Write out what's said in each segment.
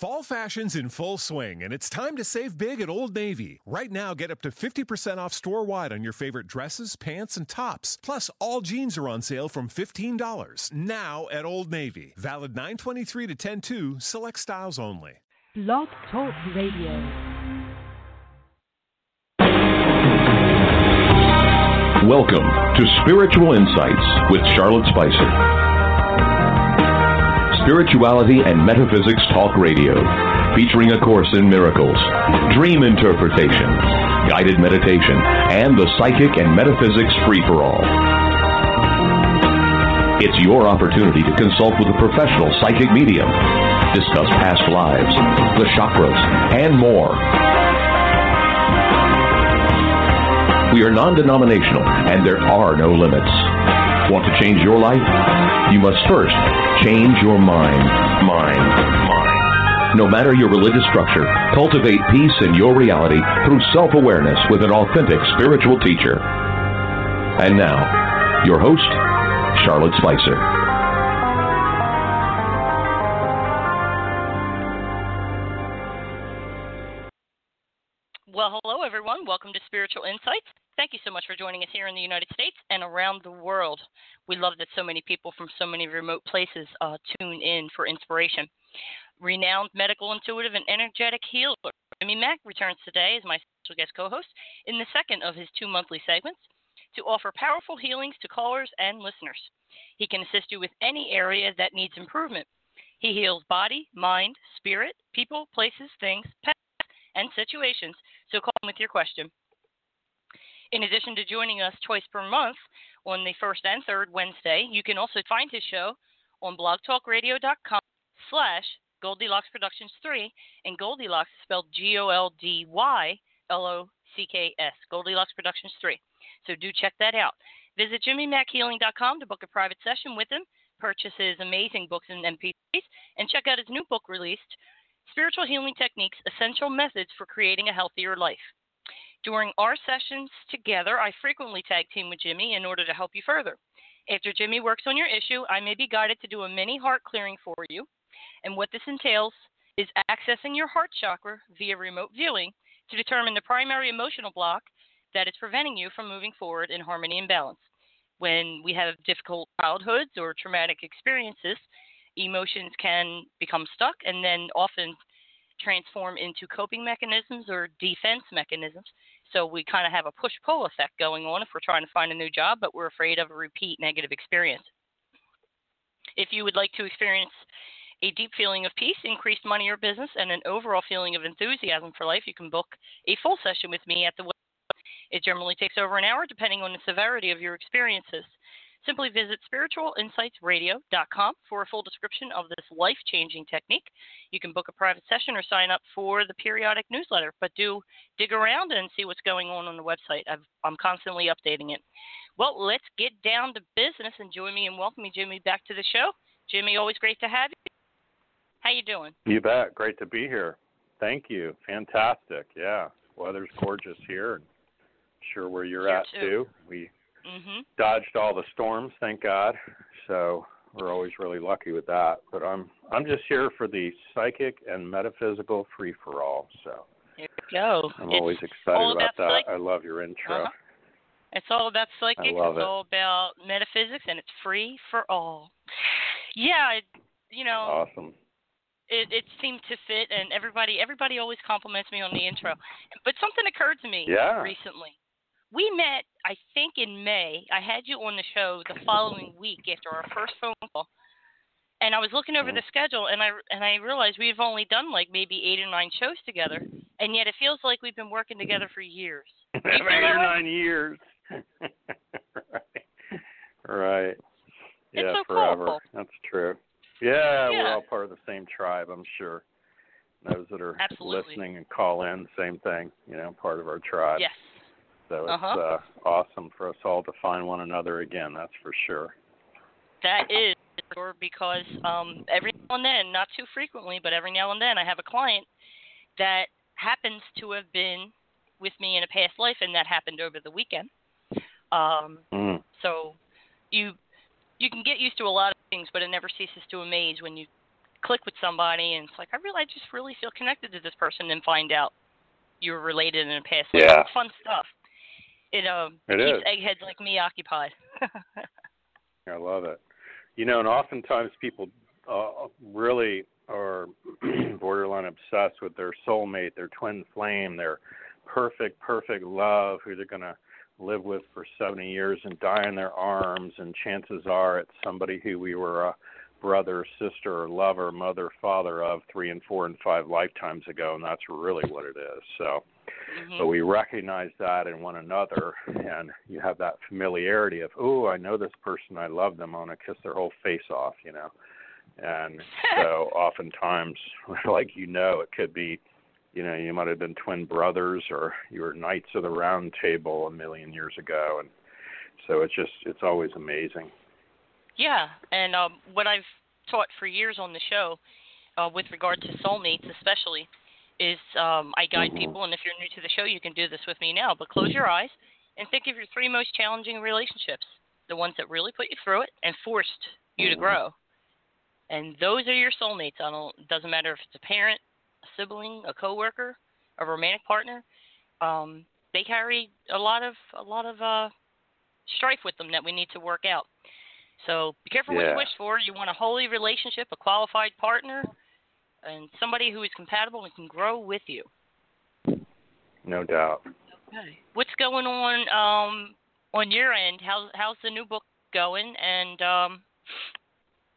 Fall fashion's in full swing, and it's time to save big at Old Navy. Right now, get up to 50% off store wide on your favorite dresses, pants, and tops. Plus, all jeans are on sale from $15 now at Old Navy. Valid 923 to 102, select styles only. Blog Talk Radio. Welcome to Spiritual Insights with Charlotte Spicer. Spirituality and Metaphysics Talk Radio, featuring a course in miracles, dream interpretation, guided meditation, and the psychic and metaphysics free for all. It's your opportunity to consult with a professional psychic medium, discuss past lives, the chakras, and more. We are non denominational and there are no limits. Want to change your life? You must first change your mind. Mind. Mind. No matter your religious structure, cultivate peace in your reality through self awareness with an authentic spiritual teacher. And now, your host, Charlotte Spicer. Well, hello, everyone. Welcome to Spiritual Insights. Thank you so much for joining us here in the United States and around the world. We love that so many people from so many remote places uh, tune in for inspiration. Renowned medical intuitive and energetic healer Jimmy Mack returns today as my special guest co host in the second of his two monthly segments to offer powerful healings to callers and listeners. He can assist you with any area that needs improvement. He heals body, mind, spirit, people, places, things, pets, and situations. So call him with your question. In addition to joining us twice per month on the first and third Wednesday, you can also find his show on blogtalkradio.com slash Goldylocks Productions 3, and Goldylocks spelled G-O-L-D-Y-L-O-C-K-S, Goldylocks Productions 3. So do check that out. Visit jimmymackhealing.com to book a private session with him, purchase his amazing books and MP3s, and check out his new book released, Spiritual Healing Techniques Essential Methods for Creating a Healthier Life. During our sessions together, I frequently tag team with Jimmy in order to help you further. After Jimmy works on your issue, I may be guided to do a mini heart clearing for you. And what this entails is accessing your heart chakra via remote viewing to determine the primary emotional block that is preventing you from moving forward in harmony and balance. When we have difficult childhoods or traumatic experiences, emotions can become stuck and then often transform into coping mechanisms or defense mechanisms. So we kind of have a push pull effect going on if we're trying to find a new job, but we're afraid of a repeat negative experience. If you would like to experience a deep feeling of peace, increased money or business, and an overall feeling of enthusiasm for life, you can book a full session with me at the website. It generally takes over an hour depending on the severity of your experiences. Simply visit spiritualinsightsradio.com for a full description of this life changing technique. You can book a private session or sign up for the periodic newsletter, but do dig around and see what's going on on the website. i am constantly updating it. Well, let's get down to business and join me in welcoming Jimmy back to the show. Jimmy, always great to have you. How you doing? You bet. Great to be here. Thank you. Fantastic. Yeah, weather's gorgeous here. Sure where you're here at too. too. We Mm-hmm. dodged all the storms, thank God. So we're always really lucky with that. But I'm I'm just here for the psychic and metaphysical free for all. So Here we go. I'm it's always excited about, that. psych- I love your intro. Uh-huh. It's all about psychic. love it's it. all about metaphysics, and it's free for all. Yeah, it, you know, Awesome. it, it seemed to fit, and everybody everybody always compliments me on the intro. But something occurred to me Yeah. recently. We met, I think, in May. I had you on the show the following week after our first phone call, and I was looking over the mm-hmm. schedule, and I and I realized we've only done like maybe eight or nine shows together, and yet it feels like we've been working together for years. Eight or nine years. right. Right. It's Yeah, so forever. cool. That's true. Yeah, Yeah. we're all part of the same tribe, I'm sure. Those that are Absolutely. listening and call in, same thing, you know, part of our tribe. Yes. So it's Uh-huh. uh, awesome for us all to find one another again, that's for sure. That is sure because um, every now and then, not too frequently, but every now and then, I have a client that happens to have been with me in a past life, and that happened over the weekend. Um, Mm. so you you can get used to a lot of things, but it never ceases to amaze when you click with somebody, and it's like I really, I just really feel connected to this person, and find out you're related in a past life. Yeah. Fun stuff. It um It keeps is. eggheads like me occupied. I love it. You know, and oftentimes people uh, really are borderline obsessed with their soulmate, their twin flame, their perfect, perfect love, who they're going to live with for 70 years and die in their arms. And chances are it's somebody who we were a brother, sister, or lover, mother, father of three and four and five lifetimes ago, and that's really what it is. So Mhm. but we recognize that in one another and you have that familiarity of oh i know this person i love them i want to kiss their whole face off you know and so oftentimes like you know it could be you know you might have been twin brothers or you were knights of the round table a million years ago and so it's just it's always amazing Yeah, and um, what I've taught for years on the show, uh, with regard to soulmates especially, is um, I guide Mhm. people, and if you're new to the show, you can do this with me now. But close your eyes and think of your three most challenging relationships, the ones that really put you through it and forced you to Mhm. grow. And those are your soulmates. I don't. It doesn't matter if it's a parent, a sibling, a coworker, a romantic partner. Um, they carry a lot of a lot of uh, strife with them that we need to work out. So be careful what you wish for. You want a holy relationship, a qualified partner, and somebody who is compatible and can grow with you. no doubt Okay. What's going on um, on your end? How's how's the new book going? And um,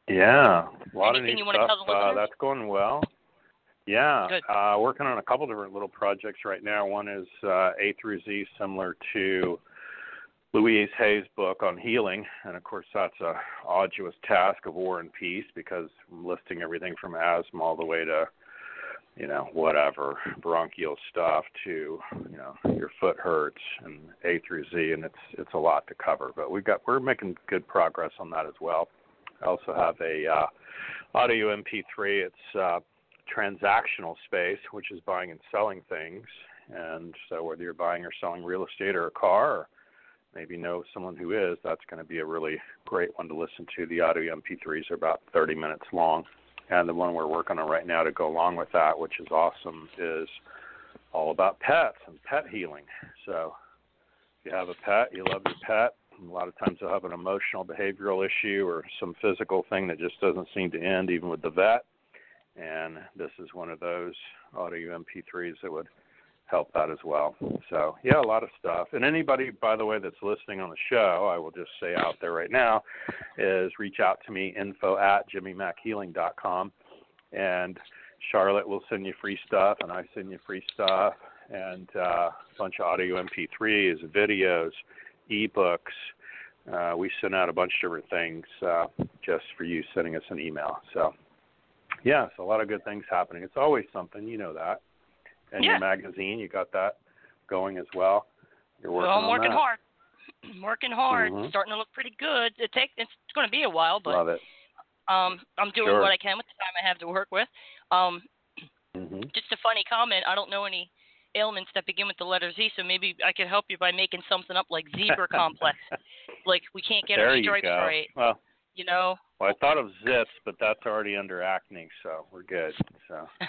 Yeah, a lot Anything of you new stuff. tell the uh, that's going well. Yeah, Good. uh, working on a couple different little projects right now. One is uh, A through Z, similar to Louise Hay's book on healing, and of course that's a arduous task of War and Peace because I'm listing everything from asthma all the way to you know whatever bronchial stuff to you know your foot hurts and A through Z, and it's it's a lot to cover. But we've got we're making good progress on that as well. I also have a uh, audio MP3. It's uh, transactional space, which is buying and selling things. And so whether you're buying or selling real estate or a car, or maybe know someone who is, that's going to be a really great one to listen to. The audio MP3s are about 30 minutes long. And the one we're working on right now to go along with that, which is awesome, is all about pets and pet healing. So if you have a pet, you love your pet, a lot of times they'll have an emotional behavioral issue or some physical thing that just doesn't seem to end even with the vet and this is one of those audio mp3s that would help that as well so yeah a lot of stuff and anybody by the way that's listening on the show i will just say out there right now is reach out to me info at jimmymackhealing.com and charlotte will send you free stuff and i send you free stuff and uh, a bunch of audio mp3s videos ebooks. Uh, we send out a bunch of different things uh, just for you sending us an email. So, yeah, so a lot of good things happening. It's always something, you know that. And Yeah. your magazine, you got that going as well. You're working well, I'm working that. hard. working hard. Mhm. Starting to look pretty good. It take it's going to be a while, but Love it. um, I'm doing Sure. what I can with the time I have to work with. Um, hmm just a funny comment. I don't know any ailments that begin with the letter Z, so maybe I could help you by making something up like zebra complex. Like we can't get there our stripes right, Well, you know. well, I thought of zits, but that's already under acne, so we're good. So.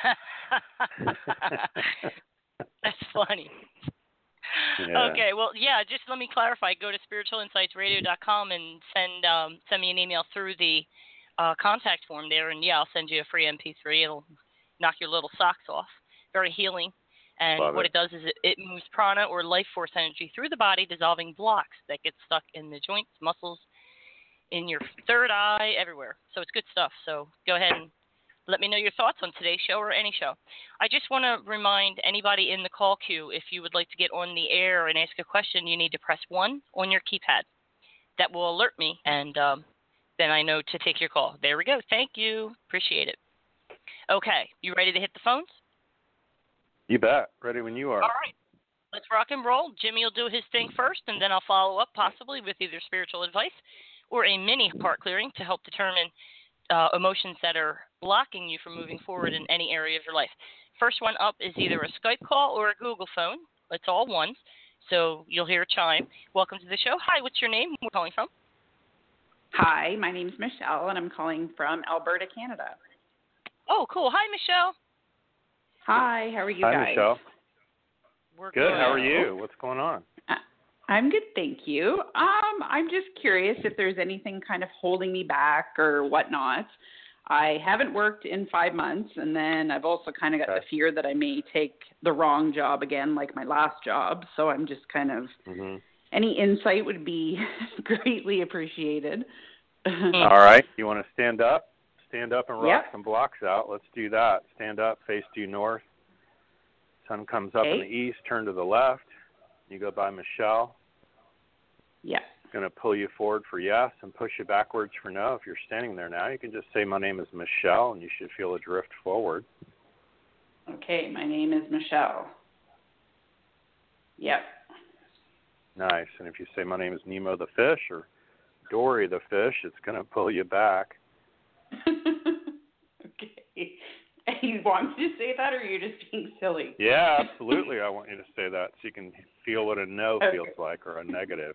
That's funny. Yeah. Okay, well, yeah. Just let me clarify. Go to spiritualinsightsradio.com and send um, send me an email through the uh, contact form there, and yeah, I'll send you a free MP3. It'll knock your little socks off. Very healing. And Love what it. it does is it, it moves prana or life force energy through the body, dissolving blocks that get stuck in the joints, muscles, in your third eye, everywhere. So it's good stuff. So go ahead and let me know your thoughts on today's show or any show. I just want to remind anybody in the call queue if you would like to get on the air and ask a question, you need to press 1 on your keypad. That will alert me, and um, then I know to take your call. There we go. Thank you. Appreciate it. Okay, you ready to hit the phones? You bet. Ready when you are. All right. Let's rock and roll. Jimmy will do his thing first, and then I'll follow up possibly with either spiritual advice or a mini heart clearing to help determine uh, emotions that are blocking you from moving forward in any area of your life. First one up is either a Skype call or a Google phone. It's all ones, so you'll hear a chime. Welcome to the show. Hi, what's your name? Where are you calling from? Hi, my name's Michelle, and I'm calling from Alberta, Canada. Oh, cool. Hi, Michelle. Hi, how are you Hi, guys? Michelle. We're Good. How are you? What's going on? I'm good, thank you. Um, I'm just curious if there's anything kind of holding me back or whatnot. I haven't worked in five months, and then I've also kind of got Okay. the fear that I may take the wrong job again, like my last job. So I'm just kind of hmm any insight would be greatly appreciated. All right. You want to stand up? Stand up and rock Yep. some blocks out. Let's do that. Stand up, face due north. Sun comes up in the east, turn to the left. You go by Michelle. yeah. Going to pull you forward for yes and push you backwards for no. If you're standing there now, you can just say, My name is Michelle, and you should feel a drift forward. Okay, my name is Michelle. Yep. Nice. And if you say, My name is Nemo the fish or Dory the fish, it's going to pull you back. okay. You want me to say that, or you're you just being silly? Yeah, absolutely. I want you to say that so you can feel what a no Okay. feels like or a negative.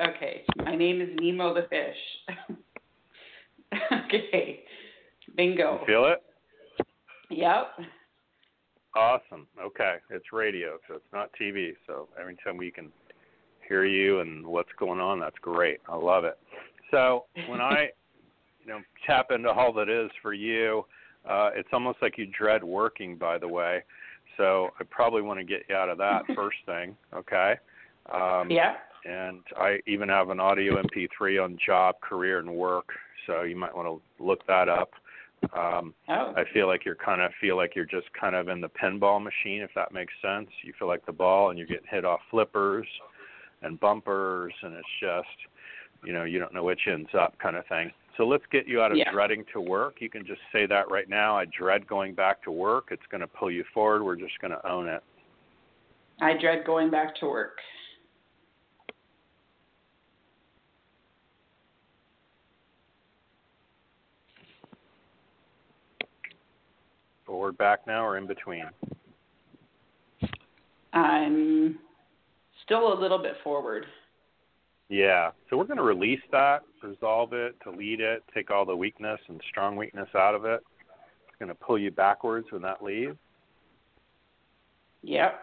Okay. My name is Nemo the fish. okay. Bingo. You feel it? Yep. Awesome. Okay. It's radio, so it's not TV. So every time we can hear you and what's going on, that's great. I love it. So when I, you know, tap into all that is for you, uh, it's almost like you dread working. By the way, so I probably want to get you out of that first thing. Okay. Um, Yeah. and I even have an audio MP3 on job, career, and work. So you might want to look that up. Um, Oh. I feel like you're kind of feel like you're just kind of in the pinball machine, if that makes sense. You feel like the ball, and you're getting hit off flippers and bumpers, and it's just, you know, you don't know which ends up, kind of thing. So let's get you out of Yeah. dreading to work. You can just say that right now. I dread going back to work. It's going to pull you forward. We're just going to own it. I dread going back to work. Forward, back now, or in between. I'm still a little bit forward. Yeah. So we're going to release that, resolve it, delete it, take all the weakness and strong weakness out of it. It's going to pull you backwards when that leaves. Yep.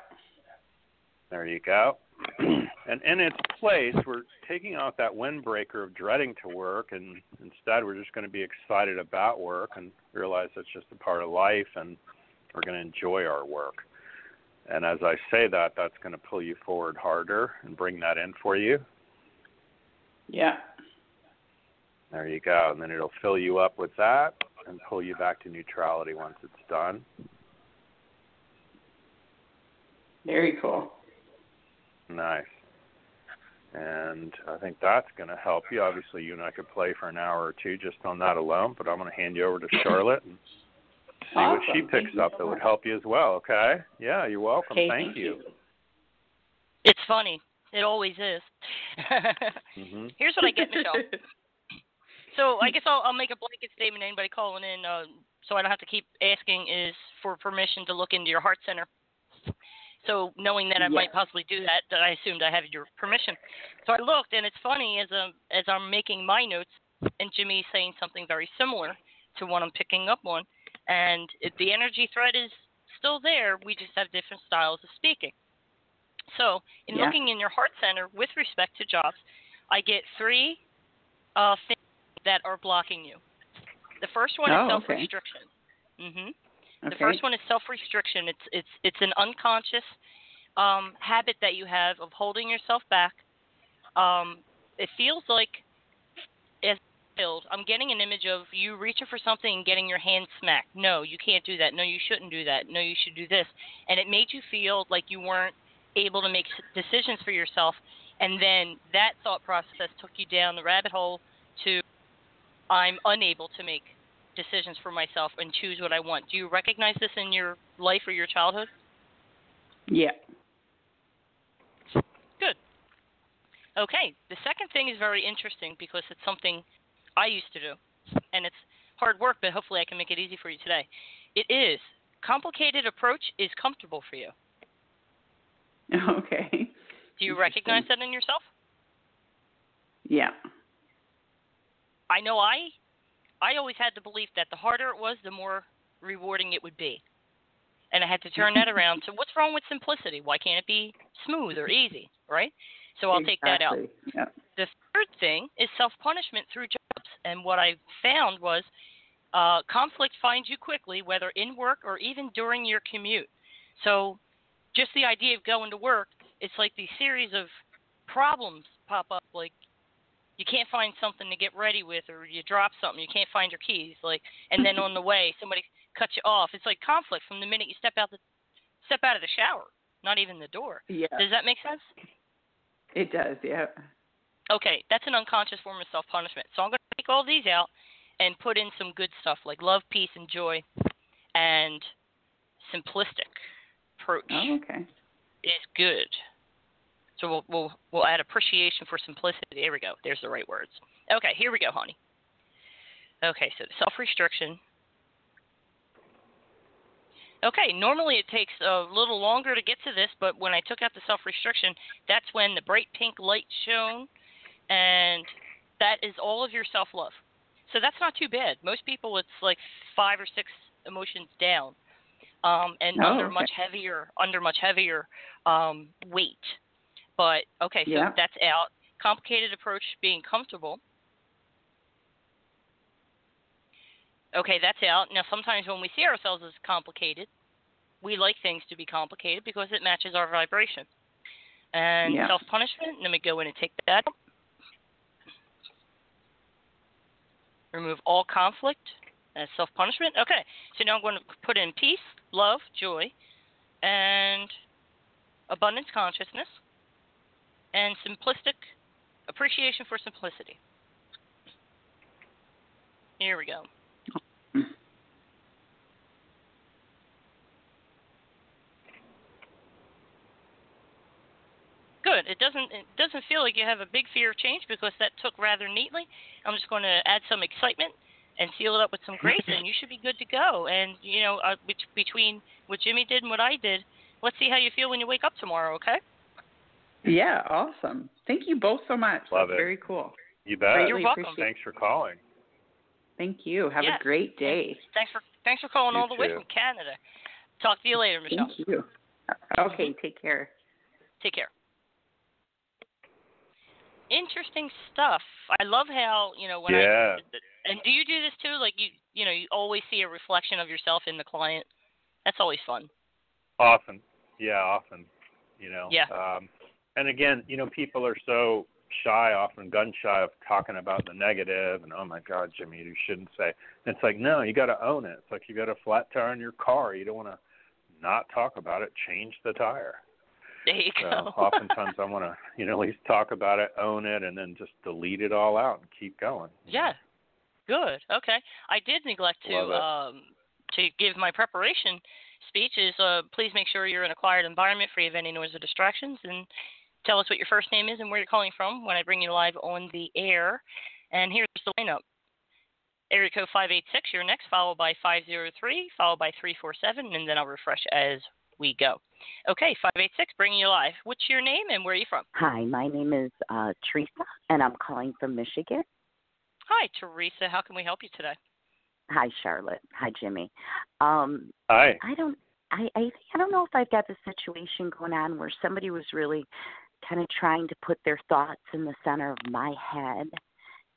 There you go. and in its place, we're taking out that windbreaker of dreading to work, and instead we're just going to be excited about work and realize it's just a part of life, and we're going to enjoy our work. And as I say that, that's going to pull you forward harder and bring that in for you. Yeah. There you go. And then it'll fill you up with that and pull you back to neutrality once it's done. Very cool. Nice. And I think that's going to help you. Obviously, you and I could play for an hour or two just on that alone, but I'm going to hand you over to Charlotte and see what she picks Thank up so that would help you as well, okay? Yeah, you're welcome. Okay, thank, you. It's funny. It always is. hmm Here's what I get, Michelle. So I guess I'll, I'll make a blanket statement. Anybody calling in, uh, so I don't have to keep asking, is for permission to look into your heart center. So knowing that I might possibly do that, that I assumed I have your permission. So I looked, and it's funny as um as I'm making my notes, and Jimmy's saying something very similar to what I'm picking up on, and it, the energy thread is still there. We just have different styles of speaking. So in Yeah. looking in your heart center with respect to jobs, I get three uh, things that are blocking you. The first one Oh, is self-restriction. hmm Okay. The first one is self-restriction. It's it's it's an unconscious um, habit that you have of holding yourself back. Um, it feels like as a child, I'm getting an image of you reaching for something and getting your hand smacked. No, you can't do that. No, you shouldn't do that. No, you should do this. And it made you feel like you weren't able to make decisions for yourself. And then that thought process took you down the rabbit hole to I'm unable to make decisions for myself and choose what I want. Do you recognize this in your life or your childhood? Yeah. Good. Okay. The second thing is very interesting because it's something I used to do, and it's hard work, but hopefully I can make it easy for you today. It is complicated approach is comfortable for you. Okay. Do you recognize that in yourself? Yeah. I know I I always had the belief that the harder it was, the more rewarding it would be. And I had to turn that around. So what's wrong with simplicity? Why can't it be smooth or easy, right? So I'll exactly. take that out. Yep. The third thing is self punishment through jobs. And what I found was uh, conflict finds you quickly, whether in work or even during your commute. So just the idea of going to work, it's like these series of problems pop up. Like you can't find something to get ready with, or you drop something, you can't find your keys. Like, and then on the way, somebody cuts you off. It's like conflict from the minute you step out the step out of the shower, not even the door. Yeah. Does that make sense? It does. Yeah. Okay, that's an unconscious form of self punishment. So I'm going to take all these out and put in some good stuff like love, peace, and joy, and simplistic approach Oh, okay. is good. So we'll we'll we'll add appreciation for simplicity. There we go. There's the right words. Okay, here we go, honey. Okay, so self restriction. Okay, normally it takes a little longer to get to this, but when I took out the self restriction, that's when the bright pink light shone, and that is all of your self love. So that's not too bad. Most people, it's like five or six emotions down, um, and Oh, under okay. much heavier, under much heavier um, weight. But okay, so Yeah. that's out. Complicated approach being comfortable. Okay, that's out. Now, sometimes when we see ourselves as complicated, we like things to be complicated because it matches our vibration. And Yeah. self punishment, let me go in and take that. Remove all conflict as self punishment. Okay, so now I'm going to put in peace, love, joy, and abundance consciousness, and simplistic appreciation for simplicity. Here we go. Good. It doesn't it doesn't feel like you have a big fear of change because that took rather neatly. I'm just going to add some excitement and seal it up with some grace, and you should be good to go. And you know, uh, between what Jimmy did and what I did, let's see how you feel when you wake up tomorrow. Okay? Yeah. Awesome. Thank you both so much. Love That's it. Very cool. You bet. Greatly You're welcome. Thanks for calling. Thank you. Have Yes. a great day. Thanks for thanks for calling You all the way from Canada. Talk to you later, Michelle. Thank you. Okay. Take care. Take care. Interesting stuff. I love how you know when Yeah. I and do you do this too? Like you you know you always see a reflection of yourself in the client. That's always fun. Often. Yeah, often. You know. Yeah. Um and again, you know, people are so shy, often gun shy of talking about the negative and oh my God, Jimmy, you shouldn't say. And it's like, no, you gotta own it. It's like you got a flat tire in your car. You don't wanna not talk about it, change the tire. There you So go. oftentimes I wanna, you know, at least talk about it, own it and then just delete it all out and keep going. Yeah. Good. Okay. I did neglect to um to give my preparation speech is uh please make sure you're in a quiet environment free of any noise or distractions and tell us what your first name is and where you're calling from when I bring you live on the air. And here's the lineup. Area code 586, you're next, followed by 503, followed by 347, and then I'll refresh as we go. Okay, 586, bringing you live. What's your name and where are you from? Hi, my name is uh, Teresa, and I'm calling from Michigan. Hi, Teresa. How can we help you today? Hi, Charlotte. Hi, Jimmy. Um, Hi. I don't, I, I, I don't know if I've got the situation going on where somebody was really kind of trying to put their thoughts in the center of my head,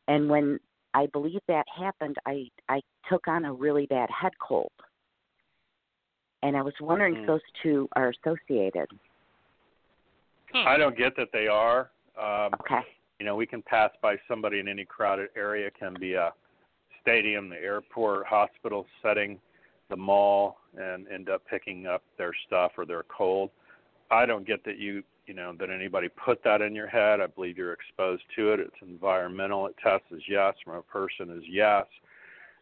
and when I believe that happened, I, I took on a really bad head cold, and I was wondering Hmm. if those two are associated. Hmm. I don't get that they are. Um Okay. You know, we can pass by somebody in any crowded area. It can be a stadium, the airport, hospital setting, the mall, and end up picking up their stuff or their cold. I don't get that you, you know, that anybody put that in your head. I believe you're exposed to it. It's environmental. It tests as yes from a person is yes.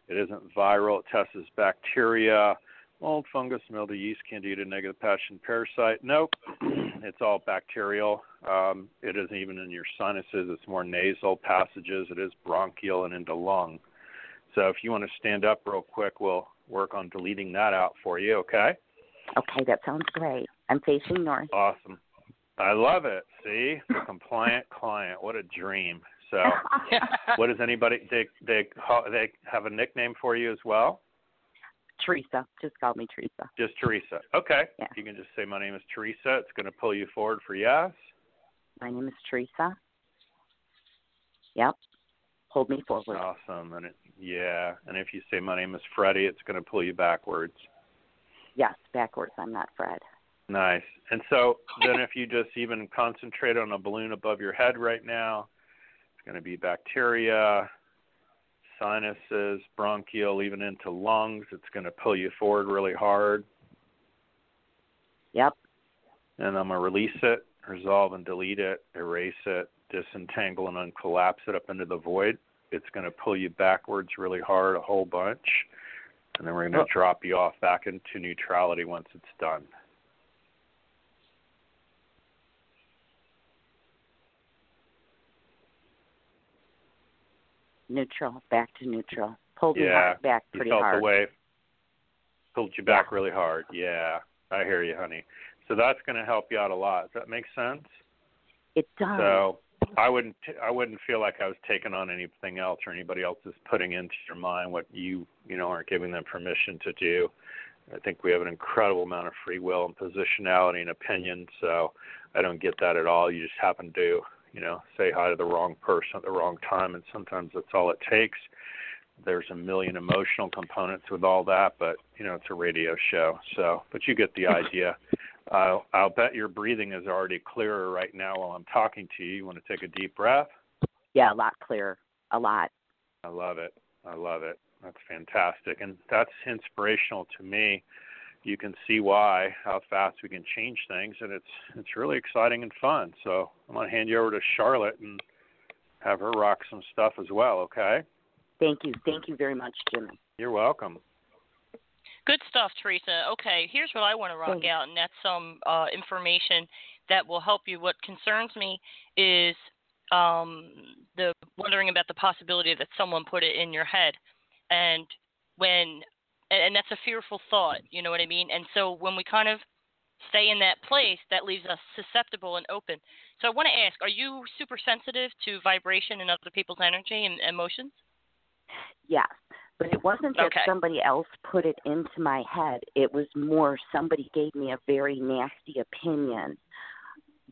It isn't viral. It tests as bacteria, mold, fungus, mildew, yeast, candida, negative pathogen, parasite. Nope. it's all bacterial. Um, it isn't even in your sinuses. It's more nasal passages. It is bronchial and into lung. So if you want to stand up real quick, we'll work on deleting that out for you. Okay. Okay, that sounds great. I'm facing north. Awesome. I love it. See, the compliant client. What a dream. So, what does anybody they they they have a nickname for you as well? Teresa. Just call me Teresa. Just Teresa. Okay. Yeah. You can just say my name is Teresa. It's going to pull you forward for yes. My name is Teresa. Yep. Hold me forward. Awesome. And it, yeah, and if you say my name is Freddie, it's going to pull you backwards. Yes, backwards. I'm not Fred. Nice. And so then if you just even concentrate on a balloon above your head right now, it's going to be bacteria, sinuses, bronchial, even into lungs. It's going to pull you forward really hard. Yep. And I'm going to release it, resolve and delete it, erase it, disentangle and uncollapse it up into the void. It's going to pull you backwards really hard, a whole bunch. And then we're going to oh. drop you off back into neutrality once it's done. Neutral. Back to neutral. Pulled me Yeah, hard back You pretty felt hard. the wave. Pulled you back really hard. Yeah, I hear you, honey. So that's going to help you out a lot. Does that make sense? It does. So I wouldn't I wouldn't feel like I was taking on anything else or anybody else is putting into your mind what you you know aren't giving them permission to do. I think we have an incredible amount of free will and positionality and opinion. So I don't get that at all. You just happen to you know say hi to the wrong person at the wrong time, and sometimes that's all it takes. There's a million emotional components with all that, but you know it's a radio show. So, but you get the idea. Uh, I'll bet your breathing is already clearer right now while I'm talking to you. You want to take a deep breath? Yeah, a lot clearer. A lot. I love it. I love it. That's fantastic. And that's inspirational to me. You can see why, how fast we can change things and it's it's really exciting and fun. So I'm gonna hand you over to Charlotte and have her rock some stuff as well, okay? Thank you. Thank you very much, Jimmy. You're welcome. Good stuff, Teresa. Okay, here's what I want to rock Thanks. out, and that's some uh, information that will help you. What concerns me is um, the wondering about the possibility that someone put it in your head, and when, and, and that's a fearful thought. You know what I mean? And so when we kind of stay in that place, that leaves us susceptible and open. So I want to ask: Are you super sensitive to vibration and other people's energy and emotions? Yes. But it wasn't that Okay. somebody else put it into my head. It was more somebody gave me a very nasty opinion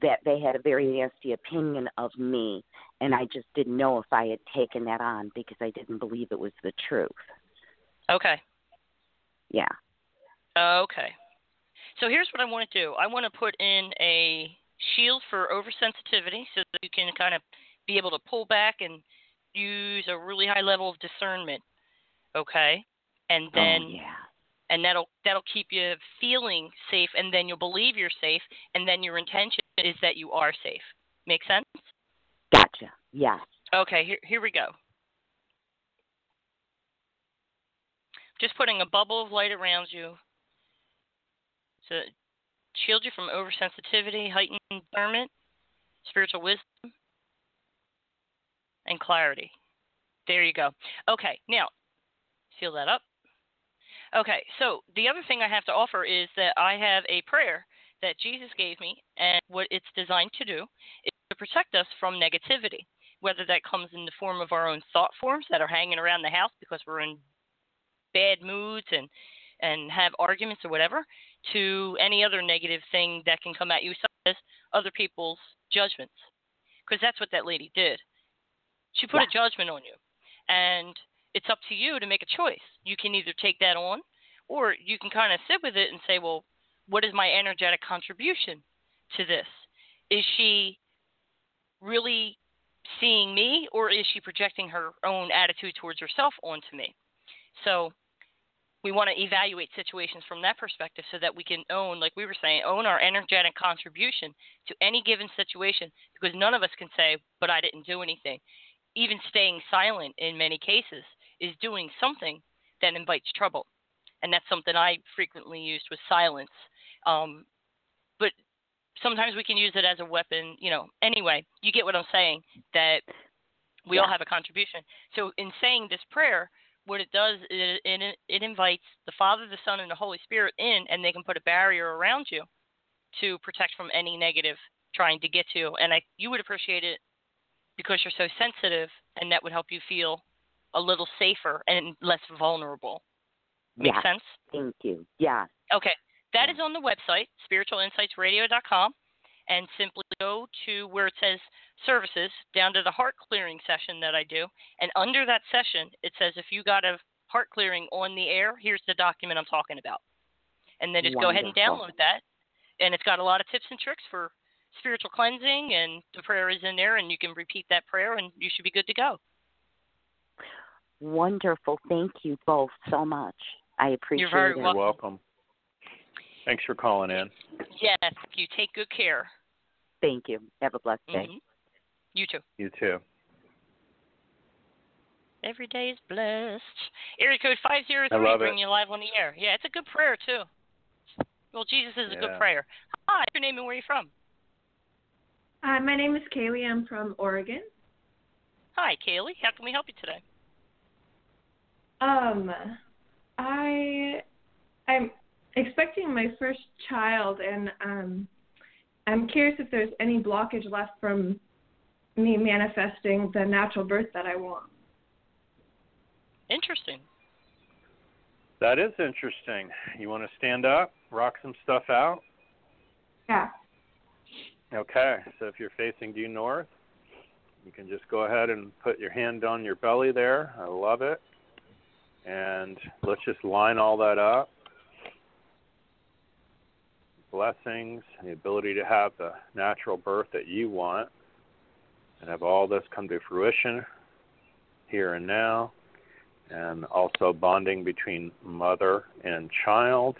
that they had a very nasty opinion of me and I just didn't know if I had taken that on because I didn't believe it was the truth. Okay. Yeah. Okay. So here's what I want to do. I want to put in a shield for oversensitivity so that you can kind of be able to pull back and use a really high level of discernment. Okay? And oh, then oh, yeah. and that'll that'll keep you feeling safe and then you'll believe you're safe and then your intention is that you are safe. Make sense? Gotcha. Yes. Okay, here here we go. Just putting a bubble of light around you to shield you from oversensitivity, heightened discernment, spiritual wisdom, and clarity. There you go. Okay, now seal that up. Okay, so the other thing I have to offer is that I have a prayer that Jesus gave me, and what it's designed to do is to protect us from negativity, whether that comes in the form of our own thought forms that are hanging around the house because we're in bad moods and and have arguments or whatever, to any other negative thing that can come at you, such as other people's judgments, because that's what that lady did. She put a judgment on you, and it's up to you to make a choice. You can either take that on, or you can kind of sit with it and say, well, what is my energetic contribution to this? Is she really seeing me, or is she projecting her own attitude towards herself onto me? So we want to evaluate situations from that perspective so that we can own, like we were saying, own our energetic contribution to any given situation because none of us can say, but I didn't do anything. Even staying silent in many cases is doing something that invites trouble. And that's something I frequently used was silence. Um, but sometimes we can use it as a weapon, you know. Anyway, you get what I'm saying, that we all have a contribution. So in saying this prayer, what it does is it, it, it invites the Father, the Son, and the Holy Spirit in, and they can put a barrier around you to protect from any negative trying to get to you. And I, you would appreciate it because you're so sensitive, and that would help you feel a little safer and less vulnerable. Make yeah. sense? Thank you. Yeah. Okay. That is on the website, spiritualinsightsradio.com, and simply go to where it says services down to the heart clearing session that I do. And under that session, it says if you got a heart clearing on the air, here's the document I'm talking about. And then just go ahead and download that. And it's got a lot of tips and tricks for spiritual cleansing, and the prayer is in there, and you can repeat that prayer, and you should be good to go. Wonderful. Thank you both so much. I appreciate very it. You're welcome. Welcome. Thanks for calling in. Yes, you take good care. Thank you. Have a blessed day. Mhm. You too. You too. Every day is blessed. Area code five zero I three, love bring you live on the air. Yeah, it's a good prayer too. Well, Jesus is a Yeah. good prayer. Hi, what's your name and where are you from? Hi, my name is Kaylee. I'm from Oregon. Hi, Kaylee. How can we help you today? Um, I I'm expecting my first child, and um, I'm curious if there's any blockage left from me manifesting the natural birth that I want. Interesting. That is interesting. You want to stand up, rock some stuff out? Yeah. Okay. So if you're facing due north, you can just go ahead and put your hand on your belly there. I love it. And let's just line all that up. Blessings, the ability to have the natural birth that you want, and have all this come to fruition here and now. And also bonding between mother and child,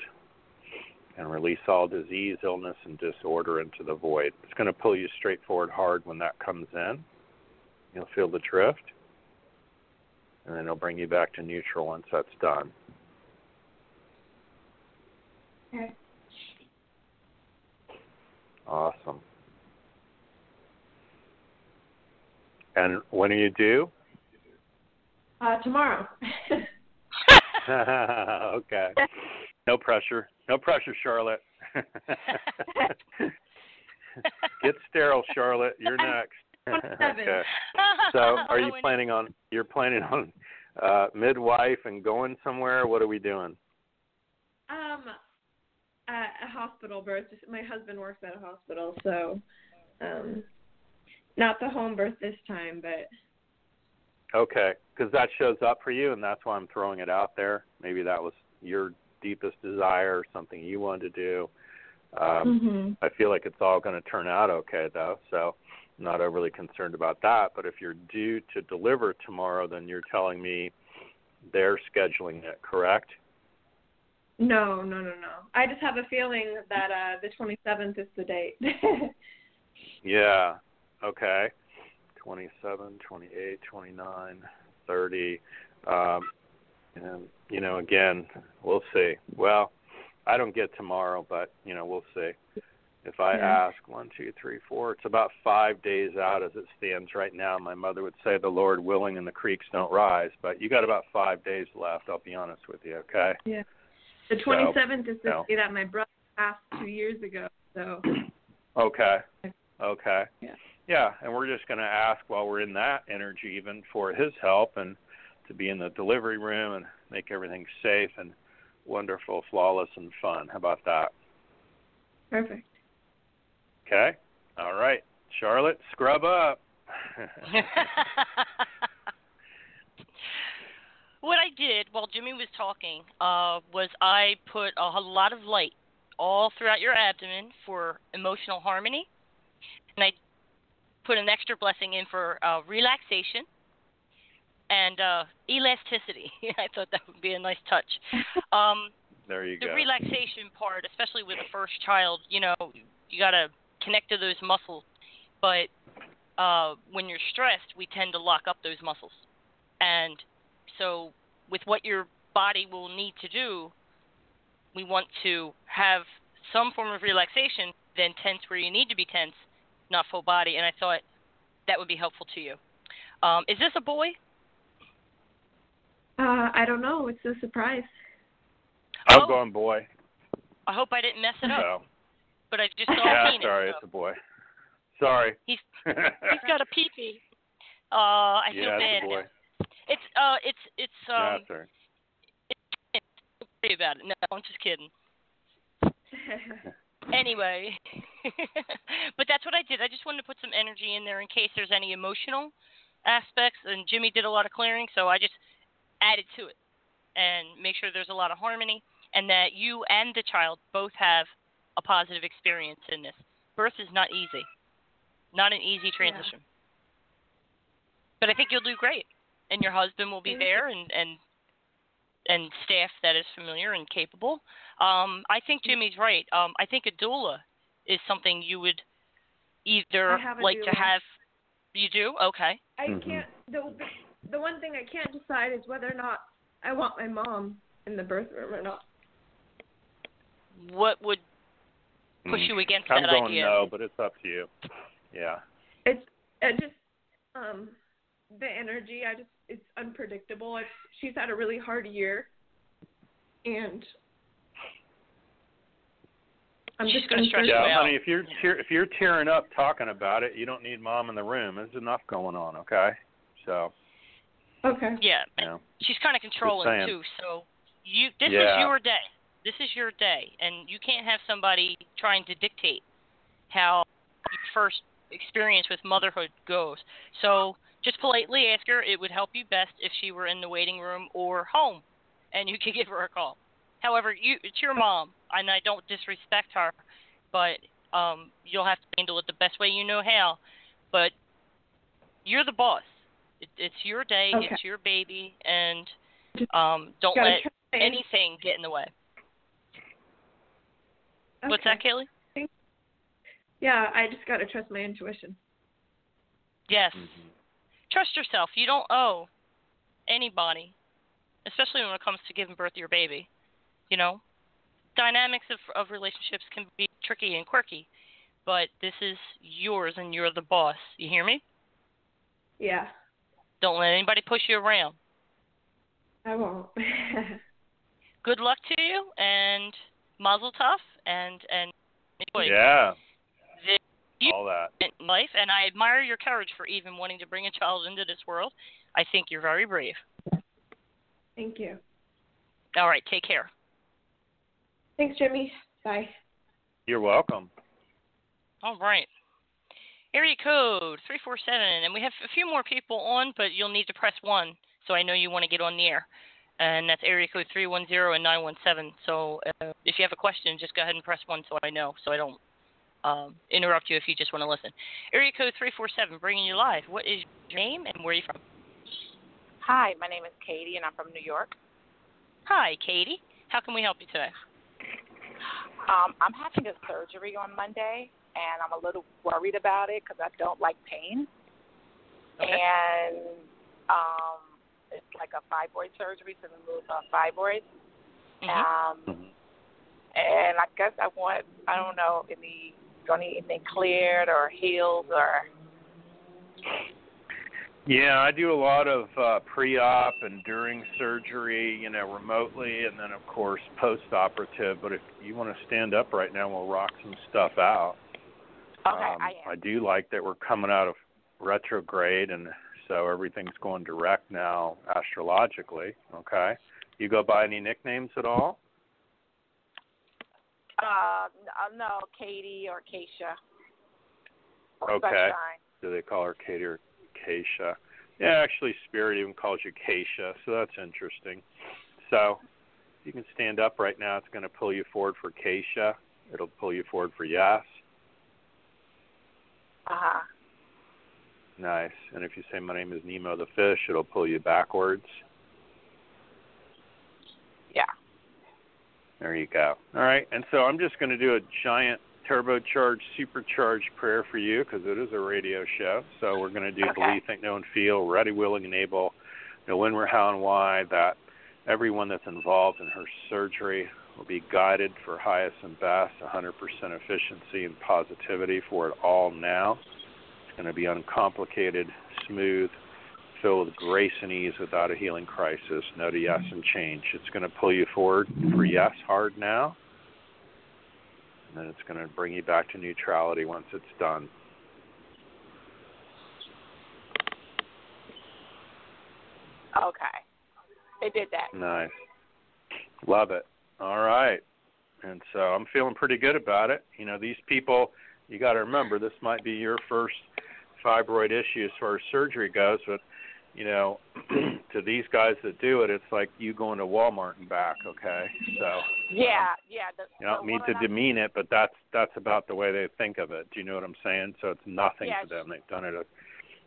and release all disease, illness, and disorder into the void. It's going to pull you straight forward hard when that comes in. You'll feel the drift, and then it'll bring you back to neutral once that's done. Okay. Awesome. And when are you due? Uh, tomorrow. okay. No pressure. No pressure, Charlotte. Get sterile, Charlotte. You're next. okay. So, are you planning on you're planning on uh midwife and going somewhere? What are we doing? um, at a hospital birth. My husband works at a hospital, so um, not the home birth this time, but Okay, because that shows up for you, and that's why I'm throwing it out there. Maybe that was your deepest desire or something you wanted to do. Um, Mhm. I feel like it's all going to turn out okay, though, so I'm not overly concerned about that. But if you're due to deliver tomorrow, then you're telling me they're scheduling it, correct? No, no, no, no. I just have a feeling that uh, the 27th is the date. Yeah. Okay. 27, 28, 29, 30. Um, and, you know, again, we'll see. Well, I don't get tomorrow, but, you know, we'll see. If I Yeah. ask one, two, three, four, it's about five days out as it stands right now. My mother would say, the Lord willing and the creeks don't rise. But you got about five days left, I'll be honest with you, okay? yeah. The 27th is the no. day that my brother passed two years ago. So Okay. Okay. Yeah. Yeah, and we're just going to ask while we're in that energy, even for his help and to be in the delivery room and make everything safe and wonderful, flawless, and fun. How about that? perfect. Okay. All right, Charlotte, scrub up. what I did while Jimmy was talking uh, was I put a, a lot of light all throughout your abdomen for emotional harmony, and I put an extra blessing in for uh, relaxation and uh, elasticity. I thought that would be a nice touch. Um, there you the go. The relaxation part, especially with a first child, you know, you got to connect to those muscles. But uh, when you're stressed, we tend to lock up those muscles. And so, with what your body will need to do, we want to have some form of relaxation, then tense where you need to be tense, not full body. And I thought that would be helpful to you. Um, is this a boy? Uh, I don't know. It's a surprise. I'm Oh. going boy. I hope I didn't mess it up. So, But I just saw a yeah, penis. sorry, so- it's a boy. Sorry. He's he's got a peepee. Uh, I yeah, feel it's a boy. now. It's uh, it's it's yeah, um. that's all right. Don't worry about it. No, I'm just kidding. Anyway, but that's what I did. I just wanted to put some energy in there in case there's any emotional aspects. And Jimmy did a lot of clearing, so I just added to it and make sure there's a lot of harmony and that you and the child both have a positive experience in this. Birth is not easy, not an easy transition. But I think you'll do great, and your husband will be there, and and and staff that is familiar and capable. Um, I think Jimmy's right. Um, I think a doula is something you would either I have a like to have. You do? Okay. I Mhm. can't. The the one thing I can't decide is whether or not I want my mom in the birth room or not. What would push Mm. you against that idea? I'm that going idea? no, but it's up to you. Yeah. It's it just um the energy. I just it's unpredictable. It's, she's had a really hard year, and I'm She's just gonna stress uncertain. you Yeah, out. honey, if you're tear, if you're tearing up talking about it, you don't need mom in the room. There's enough going on, okay? So, Okay. Yeah, you know. she's kind of controlling too. So you, this Yeah. is your day. This is your day, and you can't have somebody trying to dictate how your first experience with motherhood goes. So just politely ask her. It would help you best if she were in the waiting room or home, and you could give her a call. However, you it's your mom, and I don't disrespect her, but um, you'll have to handle it the best way you know how. But you're the boss. It, it's your day. Okay. It's your baby, and um, don't Gotta let anything get in the way. What's that, Kaylee? Yeah, I just gotta trust my intuition. Yes. Mhm. Trust yourself. You don't owe anybody, especially when it comes to giving birth to your baby. You know, dynamics of of relationships can be tricky and quirky, but this is yours, and you're the boss. You hear me? Yeah, Don't let anybody push you around. I won't. Good luck to you, and mazel tov, and and enjoy Yeah, the You- all that. in life. And I admire your courage for even wanting to bring a child into this world. I think you're very brave. Thank you. All right, take care. Thanks, Jimmy. Bye. You're welcome. All right. Area code 347. And we have a few more people on, but you'll need to press 1 so I know you want to get on the air. And that's area code 310 and 917. So uh, if you have a question, just go ahead and press 1 so I know, so I don't um, interrupt you if you just want to listen. Area code 347, bringing you live. What is your name and where are you from? Hi, my name is Katie, and I'm from New York. Hi, Katie. How can we help you today? Um, I'm having a surgery on Monday, and I'm a little worried about it because I don't like pain. Okay. And um, it's like a fibroid surgery to remove a fibroid. Mhm. Um, Mhm. and I guess I want, I don't know, any, need anything cleared or healed or. Yeah, I do a lot of uh, pre-op and during surgery, you know, remotely, and then of course post-operative. But if you want to stand up right now, we'll rock some stuff out. Okay, um, I am. do like that we're coming out of retrograde, and so everything's going direct now astrologically. Okay, you go by any nicknames at all? Uh, uh, no, Katie or Keisha. Or Okay. Sunshine. Do they call her Katie or Keisha? Yeah, actually, Spirit even calls you Keisha, so that's interesting. So, if you can stand up right now, it's going to pull you forward for Keisha. It'll pull you forward for yes. Uh huh. Nice. And if you say, My name is Nemo the fish, it'll pull you backwards. Yeah. There you go. All right. And so I'm just going to do a giant turbocharged, supercharged prayer for you because it is a radio show. So we're going to do Okay. believe, think, know, and feel, ready, willing, and able, know when, where, how, and why that everyone that's involved in her surgery will be guided for highest and best, 100% efficiency and positivity for it all now. It's going to be uncomplicated, smooth, so with grace and ease without a healing crisis. No to yes and change. It's going to pull you forward for yes hard now, and then it's going to bring you back to neutrality once it's done. Okay. it did that. Nice. Love it. All right. And so I'm feeling pretty good about it. You know, these people, you got to remember, this might be your first fibroid issue as far as surgery goes, but you know, to these guys that do it, it's like you going to Walmart and back. Okay, so yeah, yeah. The, you don't mean to demean it, but that's that's about the way they think of it. Do you know what I'm saying? So it's nothing Yeah, to them. They've done it a,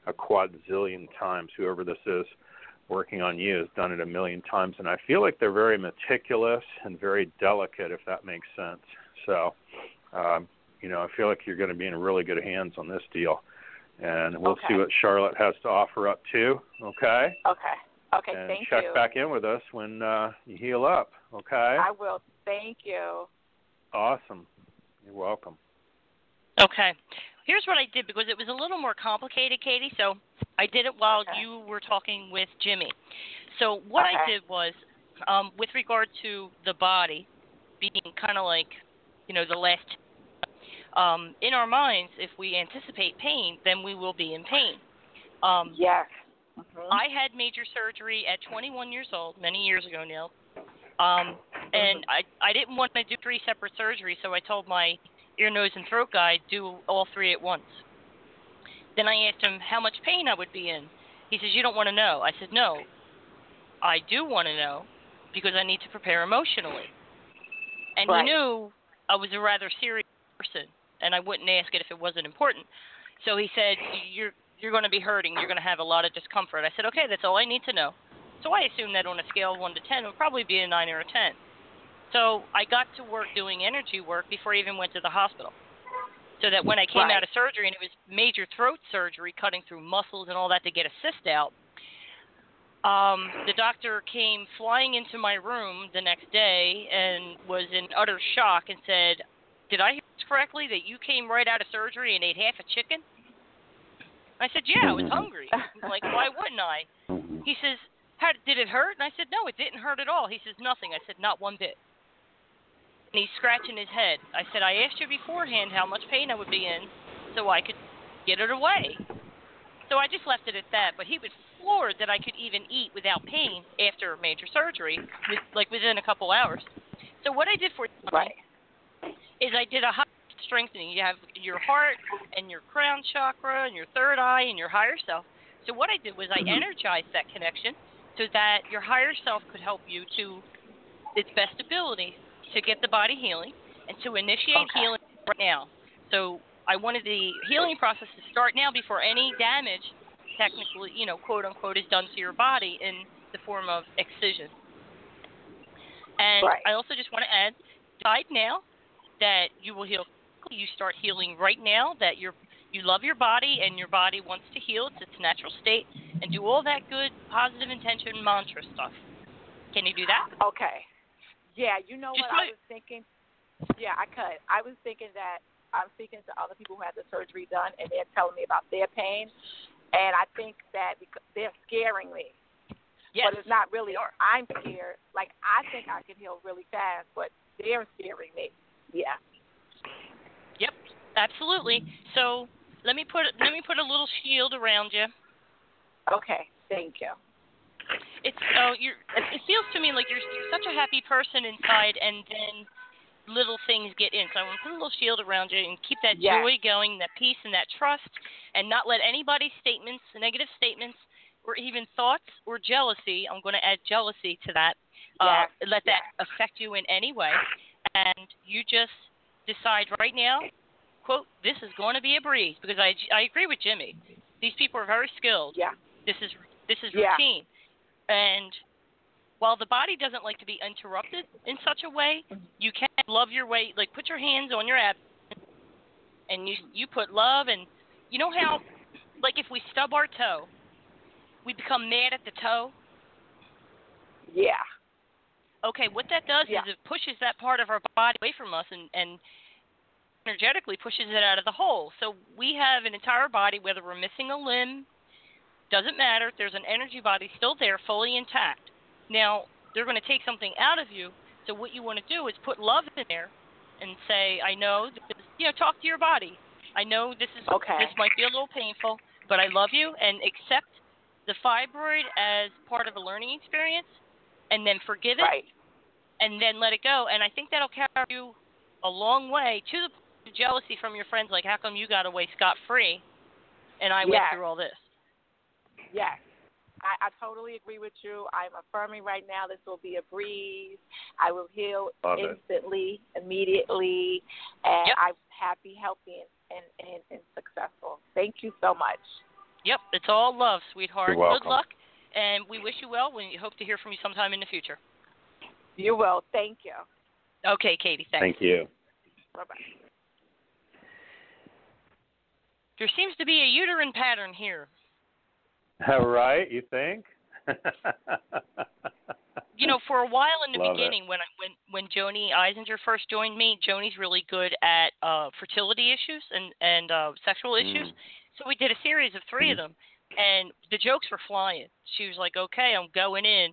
a quadzillion times. Whoever this is working on you has done it a million times, and I feel like they're very meticulous and very delicate, if that makes sense. So, um, you know, I feel like you're going to be in really good hands on this deal and we'll see what Charlotte has to offer up too. Okay. Okay. Okay. and thank check you. Can check back in with us when uh, you heal up. Okay. I will. Thank you. Awesome. You're welcome. Okay. Here's what I did because it was a little more complicated, Katie. So I did it while Okay. you were talking with Jimmy. So what I did was, um, with regard to the body being kind of like, you know, the last. Um, in our minds, if we anticipate pain, then we will be in pain. Um, Yes. Mhm. I had major surgery at 21 years old, many years ago now. Um, and I I didn't want to do three separate surgeries, so I told my ear, nose, and throat guy do all three at once. Then I asked him how much pain I would be in. He says, "You don't want to know." I said, "No, I do want to know because I need to prepare emotionally." And Right. he knew I was a rather serious person, and I wouldn't ask it if it wasn't important. So he said, "You're you're going to be hurting. You're going to have a lot of discomfort." I said, "Okay, that's all I need to know." So I assumed that on a scale of one to ten, it would probably be a nine or a ten. So I got to work doing energy work before I even went to the hospital. So that when I came Right. out of surgery, and it was major throat surgery, cutting through muscles and all that to get a cyst out, um, the doctor came flying into my room the next day and was in utter shock and said, "Did I correctly? That you came right out of surgery and ate half a chicken?" I said, "Yeah, I was mm-hmm. hungry. I'm like, why wouldn't I?" Mm-hmm. He says, "How did it hurt?" And I said, "No, it didn't hurt at all." He says, "Nothing." I said, "Not one bit." And he's scratching his head. I said, "I asked you beforehand how much pain I would be in, so I could get it away." So I just left it at that. But he was floored that I could even eat without pain after major surgery, with, like within a couple hours. So what I did for Right. Is I did a heart strengthening. You have your heart and your crown chakra and your third eye and your higher self. So what I did was I mm-hmm. energized that connection so that your higher self could help you to its best ability to get the body healing and to initiate Okay. healing right now. So I wanted the healing process to start now before any damage, technically, you know, quote unquote, is done to your body in the form of excision. And Right. I also just want to add, decide now that you will heal. You start healing right now. That you're you love your body and your body wants to heal. It's its natural state, and do all that good positive intention mantra stuff. Can you do that? Okay. Yeah, you know Just what I was thinking? Yeah, I could. I was thinking that I'm speaking to other people who had the surgery done, and they're telling me about their pain, and I think that because they're scaring me. Yes. But it's not really. I'm scared. Like I think I can heal really fast, but they're scaring me. Yeah. Yep, absolutely. So let me put let me put a little shield around you. Okay. Thank you. It's oh you're it feels to me like you're you're such a happy person inside, and then little things get in. So I'm gonna put a little shield around you and keep that Yes. joy going, that peace and that trust, and not let anybody's statements, negative statements, or even thoughts or jealousy. I'm going to add jealousy to that. Uh, let that affect you in any way, and you just decide right now. Quote, this is going to be a breeze because I, I agree with Jimmy. These people are very skilled. Yeah. This is this is routine, Yeah. And while the body doesn't like to be interrupted in such a way, you can love your way. Like put your hands on your abs, and you you put love and you know how, like if we stub our toe, we become mad at the toe. Yeah. Okay, what that does Yeah. is it pushes that part of our body away from us and and energetically pushes it out of the hole. So we have an entire body, whether we're missing a limb, doesn't matter. There's an energy body still there, fully intact. Now they're going to take something out of you. So what you want to do is put love in there, and say, I know, this, you know, talk to your body. I know this is Okay. this might be a little painful, but I love you, and accept the fibroid as part of a learning experience and then forgive it, Right. and then let it go. And I think that'll carry you a long way to the point of jealousy from your friends. Like, how come you got away scot free, and I went through all this? Yes. I, I totally agree with you. I'm affirming right now this will be a breeze. I will heal Love it. instantly, immediately, and Yep. I'm happy, healthy, and, and, and, and successful. Thank you so much. Yep, it's all love, sweetheart. You're. Good luck, and we wish you well. We hope to hear from you sometime in the future. You will. Thank you. Okay, Katie, thanks. Thank you. Bye bye. There seems to be a uterine pattern here. All right, you think? You know, for a while in the Love it. beginning, when I, when when Joni Eisinger first joined me, Joni's really good at uh, fertility issues and and uh, sexual issues. Mm. So we did a series of 3 of them, and the jokes were flying. She was like, "Okay, I'm going in,"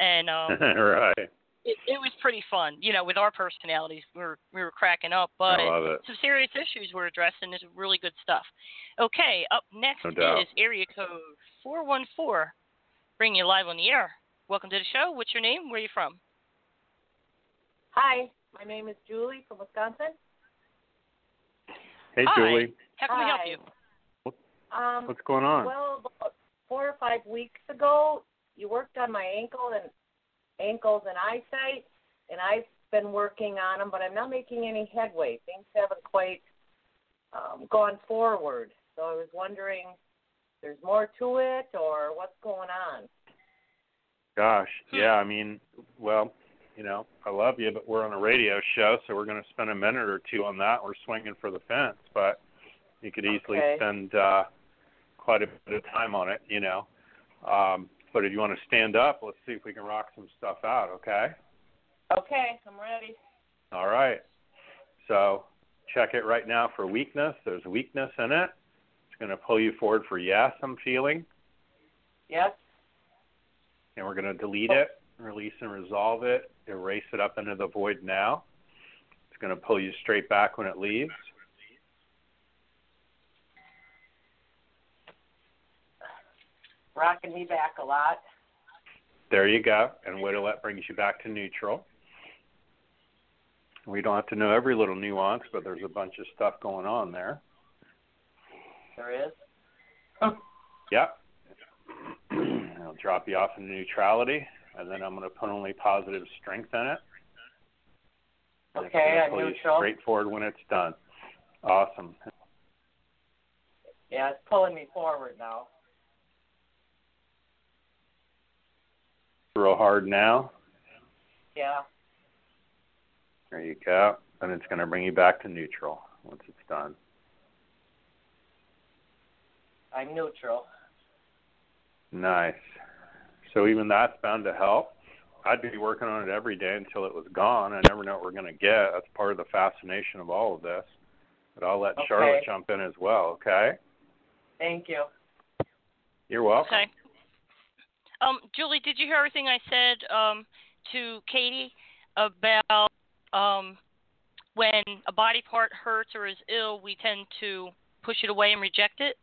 and um, right. it, it was pretty fun. You know, with our personalities, we were we were cracking up, but I love it. some serious issues were addressed, and it's really good stuff. Okay, up next No is area code four one four. Bring you live on the air. Welcome to the show. What's your name? Where are you from? Hi, my name is Julie from Wisconsin. Hey, Hi. Julie. How can we help Hi. you? Um, What's going on? well, about four or five weeks ago, you worked on my ankle and ankles and eyesight, and I've been working on them, but I'm not making any headway. Things haven't quite um, gone forward. So I was wondering, if there's more to it, or what's going on? Gosh, Hmm. yeah. I mean, well, you know, I love you, but we're on a radio show, so we're going to spend a minute or two on that. We're swinging for the fence, but you could easily Okay. spend uh, quite a bit of time on it, you know. Um, but if you want to stand up, let's see if we can rock some stuff out, okay? Okay, I'm ready. All right. So check it right now for weakness. There's weakness in it. It's going to pull you forward for yes, I'm feeling. Yes. and we're going to delete it, release and resolve it, erase it up into the void now. It's going to pull you straight back when it leaves. Rocking me back a lot. There you go. And whittle it brings you back to neutral. We don't have to know every little nuance, but there's a bunch of stuff going on there. There is. Yep. I'll drop you off into neutrality, and then I'm going to put only positive strength in it. Okay, I'm neutral. Straight forward when it's done. Awesome. Yeah, it's pulling me forward now. Real hard now. Yeah. There you go. And it's going to bring you back to neutral once it's done. I'm neutral. Nice. So even that's bound to help. I'd be working on it every day until it was gone. I never know what we're going to get. That's part of the fascination of all of this. But I'll let Okay. Charlotte jump in as well, okay? Thank you. You're welcome. Okay. Um, Julie, did you hear everything I said um, to Katie about um, when a body part hurts or is ill, we tend to push it away and reject it?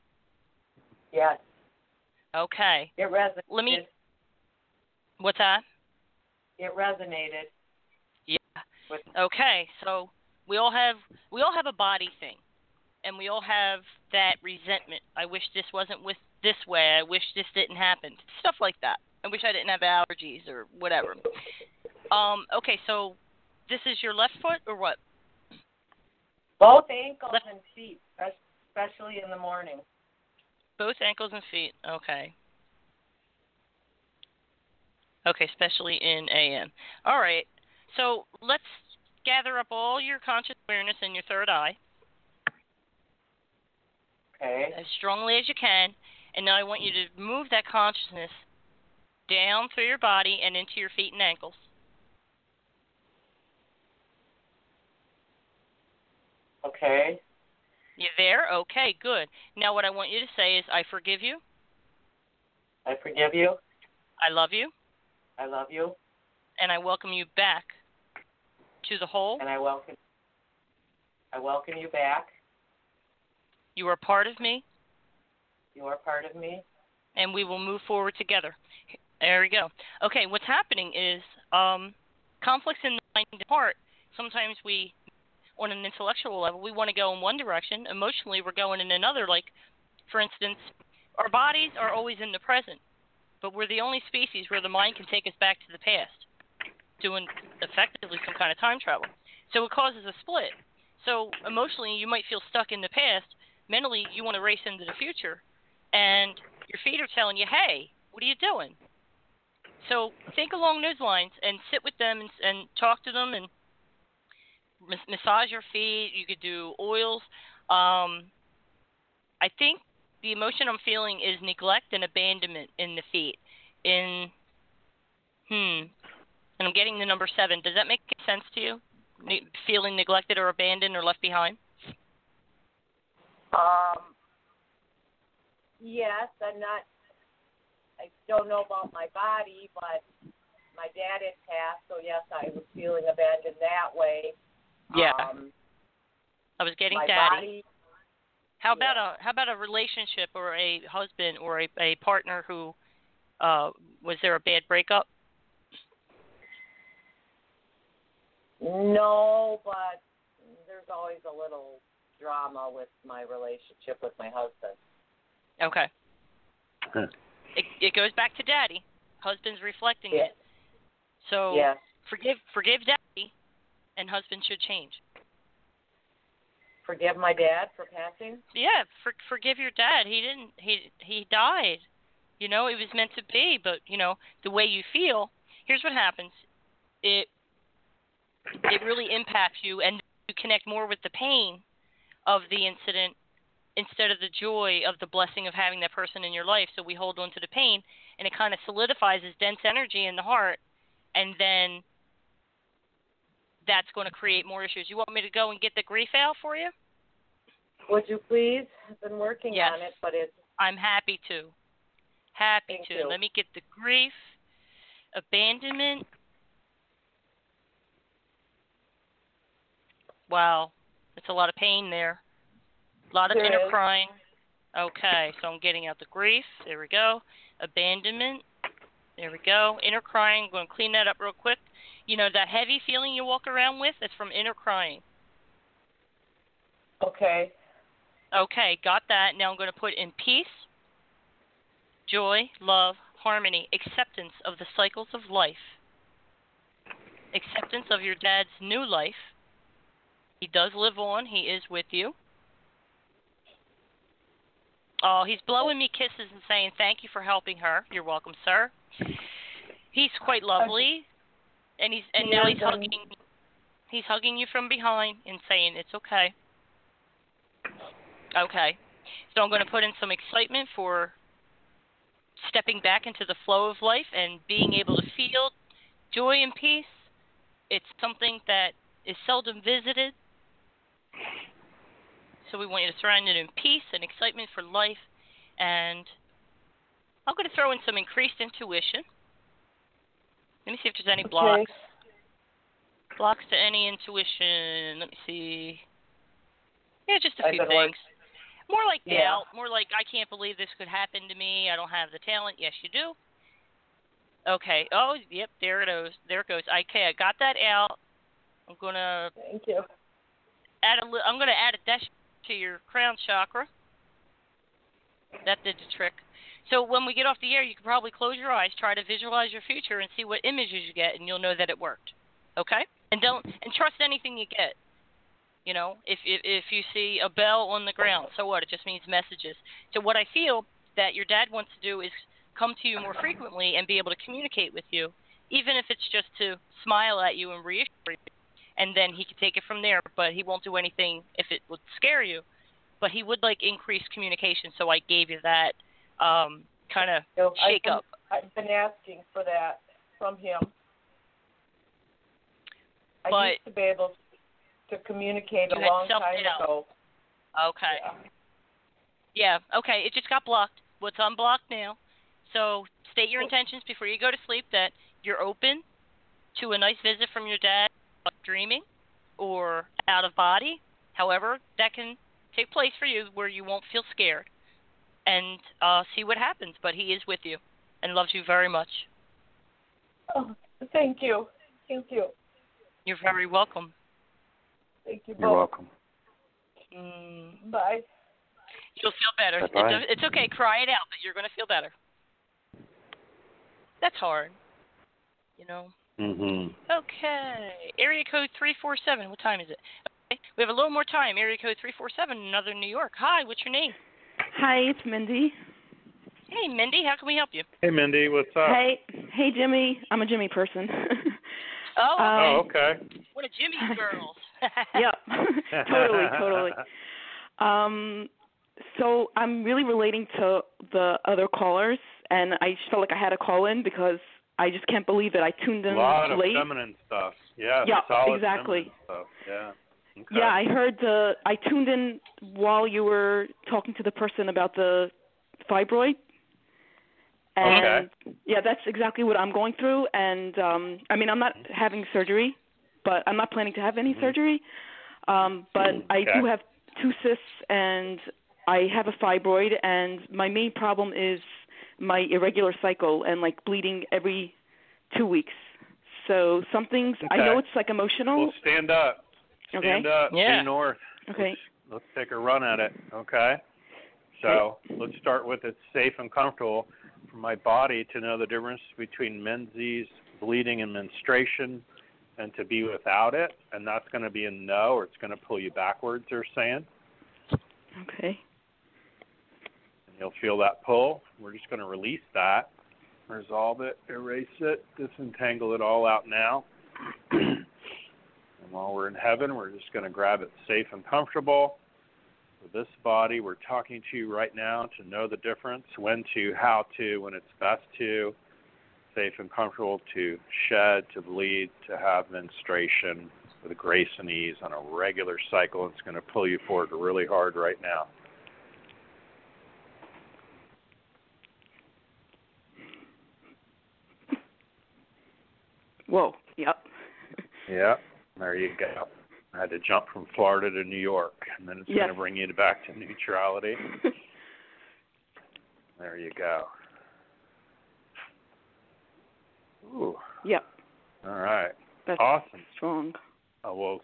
Yes. Okay. It resonated. Let me. What's that? It resonated. Yeah. With, Okay. So we all have we all have a body thing, and we all have that resentment. I wish this wasn't with this way. I wish this didn't happen. Stuff like that. I wish I didn't have allergies or whatever. Um. Okay. So this is your left foot or what? both ankles Left- and feet, especially in the morning. Both ankles and feet. Okay. Okay, especially in AM. All right. So let's gather up all your conscious awareness in your third eye Okay. as strongly as you can, and now I want you to move that consciousness down through your body and into your feet and ankles. Okay. You there? Okay, good. Now what I want you to say is I forgive you. I forgive you. I love you. I love you. And I welcome you back to the whole. And I welcome I welcome you back. You are part of me, You are part of me. and we will move forward together. There we go. Okay, what's happening is um, conflicts in the mind heart. Sometimes we, on an intellectual level, we want to go in one direction. Emotionally, we're going in another. Like, for instance, our bodies are always in the present, but we're the only species where the mind can take us back to the past, doing effectively some kind of time travel. So it causes a split. So emotionally, you might feel stuck in the past. Mentally, you want to race into the future, and your feet are telling you, "Hey, what are you doing?" So think along those lines and sit with them and, and talk to them and massage your feet. You could do oils. Um, I think the emotion I'm feeling is neglect and abandonment in the feet. In hmm, and I'm getting the number seven. Does that make sense to you? Ne- feeling neglected or abandoned or left behind? Um. Yes, I'm not. I don't know about my body, but my dad had passed, so yes, I was feeling abandoned that way. Yeah. Um, I was getting daddy. body. How about a how about a relationship or a husband or a, a partner who uh was there a bad breakup? No, but there's always a little drama with my relationship with my husband. Okay. It it goes back to daddy. Husband's reflecting Yeah. it. So Yes. forgive forgive daddy and husband should change. Forgive my dad for passing. Yeah, for, forgive your dad. He didn't he he died. You know, it was meant to be, but you know, the way you feel, here's what happens. It it really impacts you and you connect more with the pain of the incident instead of the joy of the blessing of having that person in your life. So we hold on to the pain and it kind of solidifies as dense energy in the heart and then that's going to create more issues. You want me to go and get the grief out for you? Would you please? I've been working Yes. on it, but it's I'm happy to. Happy Thank to. you. Let me get the grief, abandonment. Wow, that's a lot of pain there. A lot of There inner is. crying. Okay, so I'm getting out the grief. There we go. Abandonment. There we go. Inner crying. I'm going to clean that up real quick. You know that heavy feeling you walk around with? That's from inner crying. okay. Okay, got that. Now I'm going to put in peace, joy, love, harmony, acceptance of the cycles of life, acceptance of your dad's new life. He does live on, he is with you. Oh, he's blowing me kisses and saying, Thank you for helping her. You're welcome, sir. He's quite lovely. And he's and now he's hugging he's hugging you from behind and saying it's okay. Okay. So I'm going to put in some excitement for stepping back into the flow of life and being able to feel joy and peace. It's something that is seldom visited. So we want you to surround it in peace and excitement for life. And I'm going to throw in some increased intuition. Let me see if there's any blocks. Blocks to any intuition. Let me see. Yeah, just a I've few things. work- More like Yeah. doubt. More like I can't believe this could happen to me. I don't have the talent. Yes, you do. Okay. Oh, yep. There it goes. There it goes. Okay, I got that out. I'm gonna Thank you. add a. Li- I'm gonna add a dash to your crown chakra. That did the trick. So when we get off the air, you can probably close your eyes, try to visualize your future, and see what images you get, and you'll know that it worked. Okay? And don't and trust anything you get. You know, if if, if you see a bell on the ground, so what? It just means messages. So what I feel that your dad wants to do is come to you more frequently and be able to communicate with you, even if it's just to smile at you and reassure you, and then he could take it from there. But he won't do anything if it would scare you. But he would like increase communication, so I gave you that um, kind of So shake I've been, up. I've been asking for that from him. I But- used to be able to communicate a long time ago. Okay. Yeah. Yeah, okay. It just got blocked. What's unblocked now? So state your intentions before you go to sleep that you're open to a nice visit from your dad, like dreaming or out of body. However, that can take place for you where you won't feel scared and uh, see what happens. But he is with you and loves you very much. Oh, thank you. Thank you. You're very welcome. Thank you You're welcome. Mm, Bye. you'll feel better. It's, Bye-bye. it's okay. Cry it out, but you're going to feel better. That's hard. You know. Mhm. Okay. Area code 347. What time is it? Okay. We have a little more time. Area code 347, another New York. Hi, what's your name? Hi, it's Mindy. Hey, Mindy. How can we help you? Hey, Mindy, what's up? Hey, hey, Jimmy. I'm a Jimmy person. Oh, Oh, Um, okay. what a Jimmy girls. yep, totally, totally. Um, so I'm really relating to the other callers, and I just felt like I had to call in because I just can't believe it. I tuned in late. A lot of late. feminine stuff. Yeah, Yeah, solid exactly. feminine Stuff. Yeah. Okay. Yeah, I heard the. I tuned in while you were talking to the person about the fibroid. And yeah, that's exactly what I'm going through. And um I mean, I'm not having surgery, but I'm not planning to have any surgery. Um, but I do have two cysts, and I have a fibroid. And my main problem is my irregular cycle and like bleeding every two weeks. So something's. I know it's like emotional. Well, stand up. Okay. Stand up. Yeah. Due north. Okay. Let's, let's take a run at it. Okay. So let's start with it's safe and comfortable for my body to know the difference between menses, bleeding, and menstruation, and to be without it. And that's going to be a no, or it's going to pull you backwards. They're saying. Okay. You'll feel that pull. We're just going to release that, resolve it, erase it, disentangle it all out now. and while we're in heaven, we're just going to grab it safe and comfortable. With this body, we're talking to you right now to know the difference, when to, how to, when it's best to, safe and comfortable to shed, to bleed, to have menstruation with grace and ease on a regular cycle. It's going to pull you forward really hard right now. Whoa. Yep. Yeah, there you go. I had to jump from Florida to New York, and then it's Yes. going to bring you back to neutrality. there you go. Ooh, Yep. all right. That's Awesome. strong. Oh, well,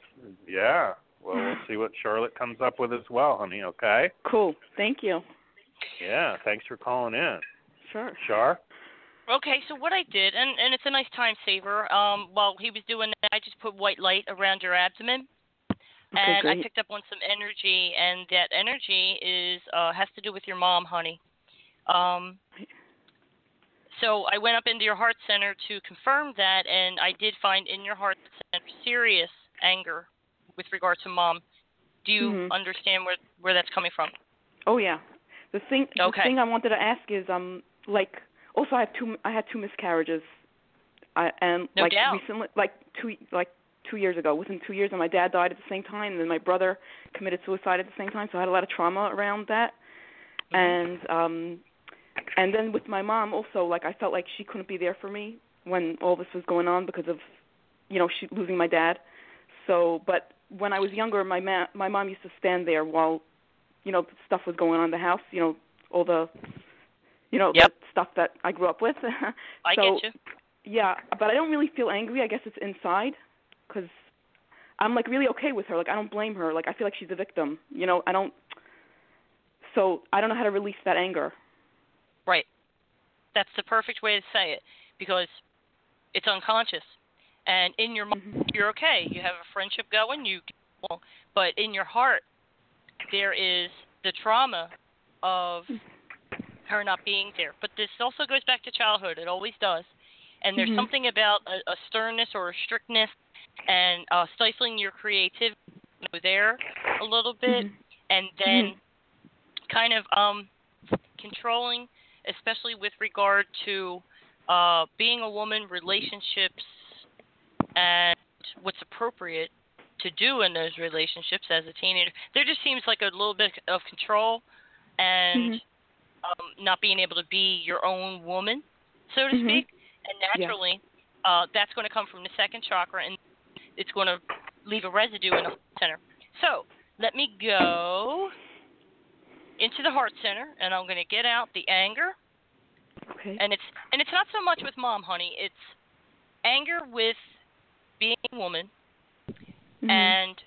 yeah. Well, we'll see what Charlotte comes up with as well, honey, okay? Cool. Thank you. Yeah, thanks for calling in. Sure. Char? Okay, so what I did, and and it's a nice time saver. Um, while he was doing that, I just put white light around your abdomen, Okay, and I picked up on some energy, and that energy is uh has to do with your mom, honey. Um, so I went up into your heart center to confirm that, and I did find in your heart center serious anger with regard to mom. Do you Mhm. understand where where that's coming from? Oh yeah. The thing the Okay. thing I wanted to ask is um like also I have two I had two miscarriages. I and No like doubt. recently like two like two years ago. Within two years and my dad died at the same time and then my brother committed suicide at the same time, so I had a lot of trauma around that. Mm-hmm. And um and then with my mom also like I felt like she couldn't be there for me when all this was going on because of you know, she losing my dad. So but when I was younger my ma- my mom used to stand there while you know stuff was going on in the house you know all the you know Yep. the stuff that i grew up with I so get you. yeah but i don't really feel angry i guess it's inside because i'm like really okay with her like i don't blame her like i feel like she's a victim you know i don't so i don't know how to release that anger Right. That's the perfect way to say it because it's unconscious. And in your mind, Mhm. you're okay. You have a friendship going, you but in your heart there is the trauma of her not being there. But this also goes back to childhood. It always does. And there's Mhm. something about a, a sternness or a strictness and uh, stifling your creativity there a little bit, Mhm. and then kind of um, controlling, especially with regard to uh, being a woman, relationships, and what's appropriate to do in those relationships as a teenager. There just seems like a little bit of control and Mhm. Um, not being able to be your own woman, so to Mhm. speak. And naturally, uh, that's going to come from the second chakra, and it's going to leave a residue in the center. So let me go into the heart center, and I'm going to get out the anger, okay and it's and it's not so much with mom, honey. It's anger with being a woman Mhm. and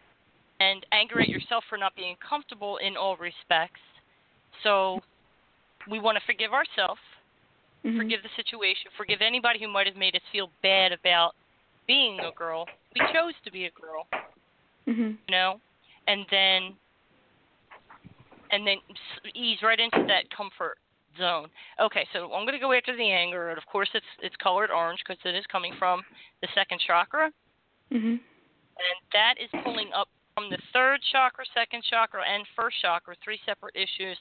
and anger at yourself for not being comfortable in all respects. So we want to forgive ourselves, Mhm. forgive the situation, forgive anybody who might have made us feel bad about being a girl. We chose to be a girl, Mhm. you know, and then and then ease right into that comfort zone. Okay, so I'm going to go after the anger, and of course it's it's colored orange because it is coming from the second chakra Mhm. and that is pulling up from the third chakra, second chakra, and first chakra, three separate issues,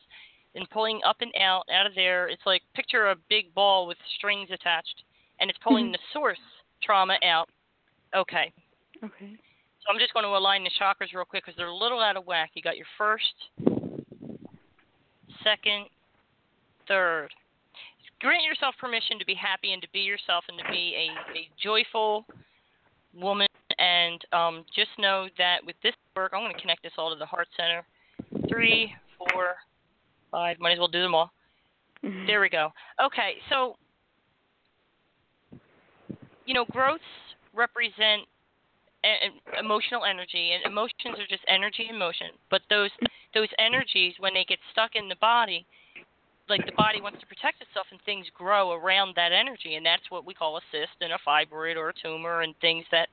and pulling up and out out of there. It's like picture a big ball with strings attached, and it's pulling Mhm. the source trauma out. Okay, Okay. so I'm just going to align the chakras real quick because they're a little out of whack. You got your first, second, third. Grant yourself permission to be happy and to be yourself and to be a, a joyful woman. And um, just know that with this work, I'm going to connect this all to the heart center. Three, four, five. Might as well do them all. Mhm. There we go. Okay, so you know, growths represent emotional energy, and emotions are just energy and motion. But those those energies, when they get stuck in the body, like the body wants to protect itself, and things grow around that energy, and that's what we call a cyst and a fibroid or a tumor, and things that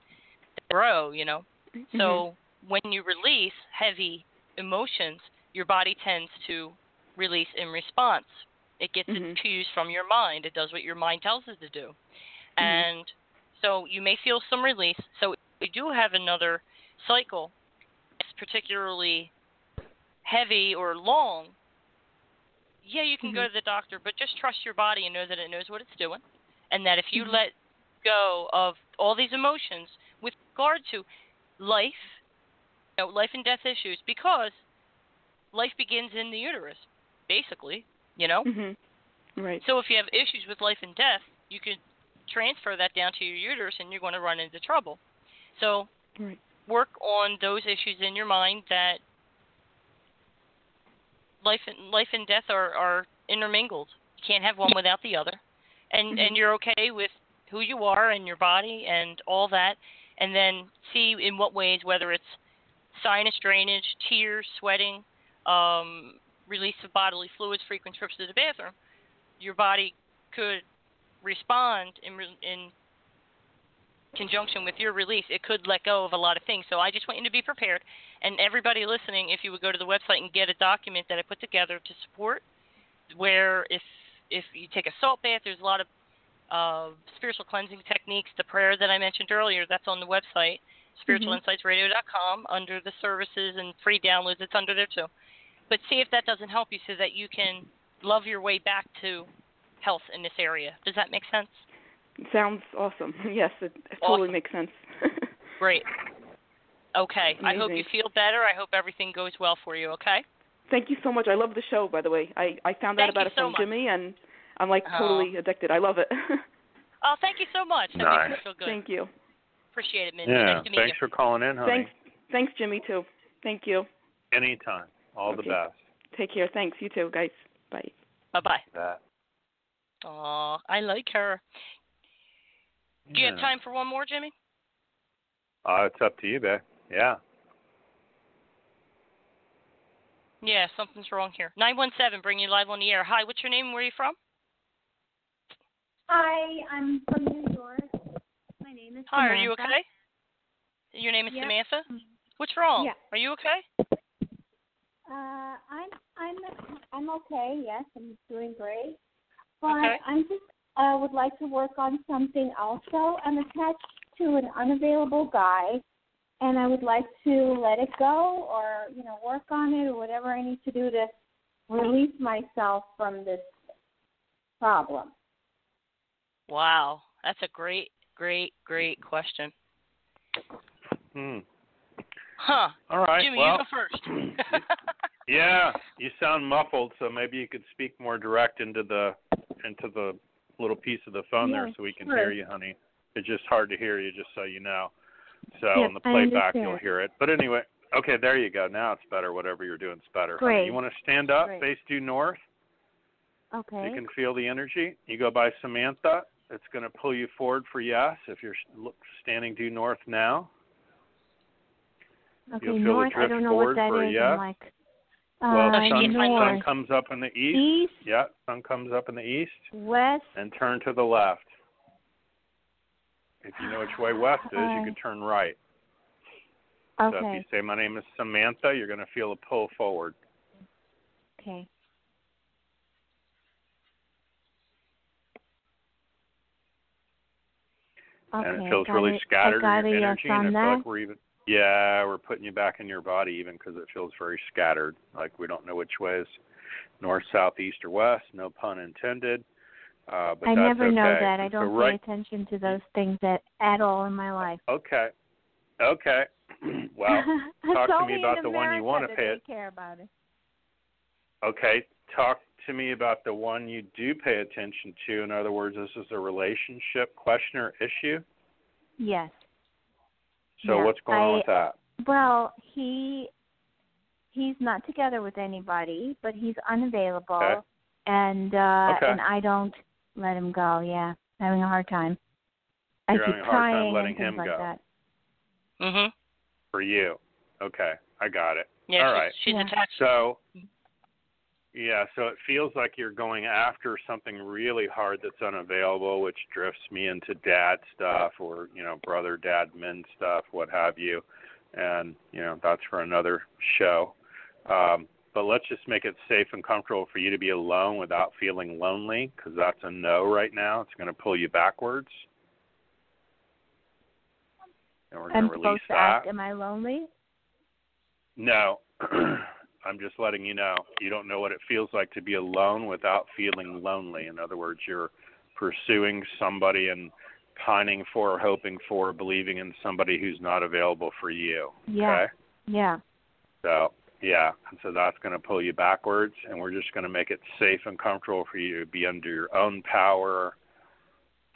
grow. You know, Mhm. so when you release heavy emotions, your body tends to release in response. It gets Mhm. its cues from your mind. It does what your mind tells it to do. And so you may feel some release. So if we do have another cycle, it's particularly heavy or long. Yeah, you can go Mhm. to the doctor, but just trust your body and know that it knows what it's doing. And that if you Mhm. let go of all these emotions with regard to life, you know, life and death issues, because life begins in the uterus, basically, you know? Mhm. Right. So if you have issues with life and death, you could transfer that down to your uterus and you're going to run into trouble. So Right. work on those issues in your mind that life and life and death are, are intermingled. You can't have one without the other. And Mhm. and you're okay with who you are and your body and all that and then see in what ways whether it's sinus drainage, tears, sweating, um, release of bodily fluids, frequent trips to the bathroom, your body could respond in in conjunction with your release. It could let go of a lot of things. So I just want you to be prepared. And everybody listening, if you would go to the website and get a document that I put together to support, where if if you take a salt bath, there's a lot of uh, spiritual cleansing techniques. The prayer that I mentioned earlier, that's on the website, spiritualinsightsradio.com, under the services and free downloads. It's under there too. But see if that doesn't help you so that you can love your way back to health in this area. Does that make sense? Sounds awesome. Yes, it, it totally Awesome. makes sense. Great. Okay. I hope you feel better. I hope everything goes well for you, okay? Thank you so much. I love the show, by the way. I I found out Thank about it so from much. Jimmy, and I'm like Oh. totally addicted. I love it. Oh, thank you so much. That Nice. makes me feel good. Thank you. Appreciate it, Mindy. Yeah. Nice to meet Thanks for calling in, honey. Thanks, thanks, Jimmy too. Thank you. Anytime. All Okay. the best. Take care. Thanks. You too, guys. Bye. Bye-bye. That. Aw, I like her. Do you have time for one more, Jimmy? Uh, it's up to you, babe. Yeah. Yeah, something's wrong here. 917, bring you live on the air. Hi, what's your name where are you from? Hi, I'm from New York. My name is Hi, are you okay? Your name is Yep. Samantha? What's wrong? Yeah. Are you okay? Uh, I'm I'm I'm okay. Yes, I'm doing great. But Okay. I'm just uh, would like to work on something also. I'm attached to an unavailable guy, and I would like to let it go, or you know, work on it, or whatever I need to do to release myself from this problem. Wow, that's a great, great, great question. Hmm. Huh. All right. Jimmy, well, you go first. yeah, you sound muffled, so maybe you could speak more direct into the into the little piece of the phone there so we can sure. hear you, honey. It's just hard to hear you, just so you know. So Yes, on the playback you'll hear it. But anyway, okay, there you go. Now it's better. Whatever you're doing is better. honey. You want to stand up, Great. face due north, Okay. you can feel the energy. You go by Samantha, it's going to pull you forward for yes if you're standing due north now. Okay, You'll feel north. the drift I don't know forward what that for is. yes. I'm like, well, uh, sun, sun comes up in the east. East? Yeah, sun comes up in the east. west. And turn to the left. If you know which way west is, Uh, you can turn right. So if you say, My name is Samantha, you're going to feel a pull forward. Okay. Okay. and it feels really it. scattered I got in your energy. on and I that. feel like we're even, yeah, we're putting you back in your body even because it feels very scattered. Like we don't know which way is north, south, east, or west. No pun intended. Uh, but I never know that. I don't right, pay attention to those things at at all in my life. Okay. Okay. well, talk to me about the one you want to pay it. care about it. Okay. Talk to me about the one you do pay attention to. In other words, this is a relationship question or issue. Yes. So Yeah, what's going on with that? Well, he he's not together with anybody, but he's unavailable, Okay. and uh Okay. and I don't let him go. Yeah, having a hard time. I You're keep having a hard time trying letting and things him like go. that. Mhm. For you. Okay. I got it. Yeah, All she's, right. she's Yeah. attached. So, yeah, so it feels like you're going after something really hard that's unavailable, which drifts me into dad stuff or, you know, brother, dad, men stuff, what have you. And, you know, that's for another show. Um, but let's just make it safe and comfortable for you to be alone without feeling lonely because that's a no right now. It's going to pull you backwards. And we're going I'm to release supposed to that. ask, "Am I lonely?" No, I'm just letting you know. You don't know what it feels like to be alone without feeling lonely. In other words, you're pursuing somebody and pining for, hoping for, believing in somebody who's not available for you. Yeah. Okay? Yeah. So, yeah. And so that's going to pull you backwards, and we're just going to make it safe and comfortable for you to be under your own power,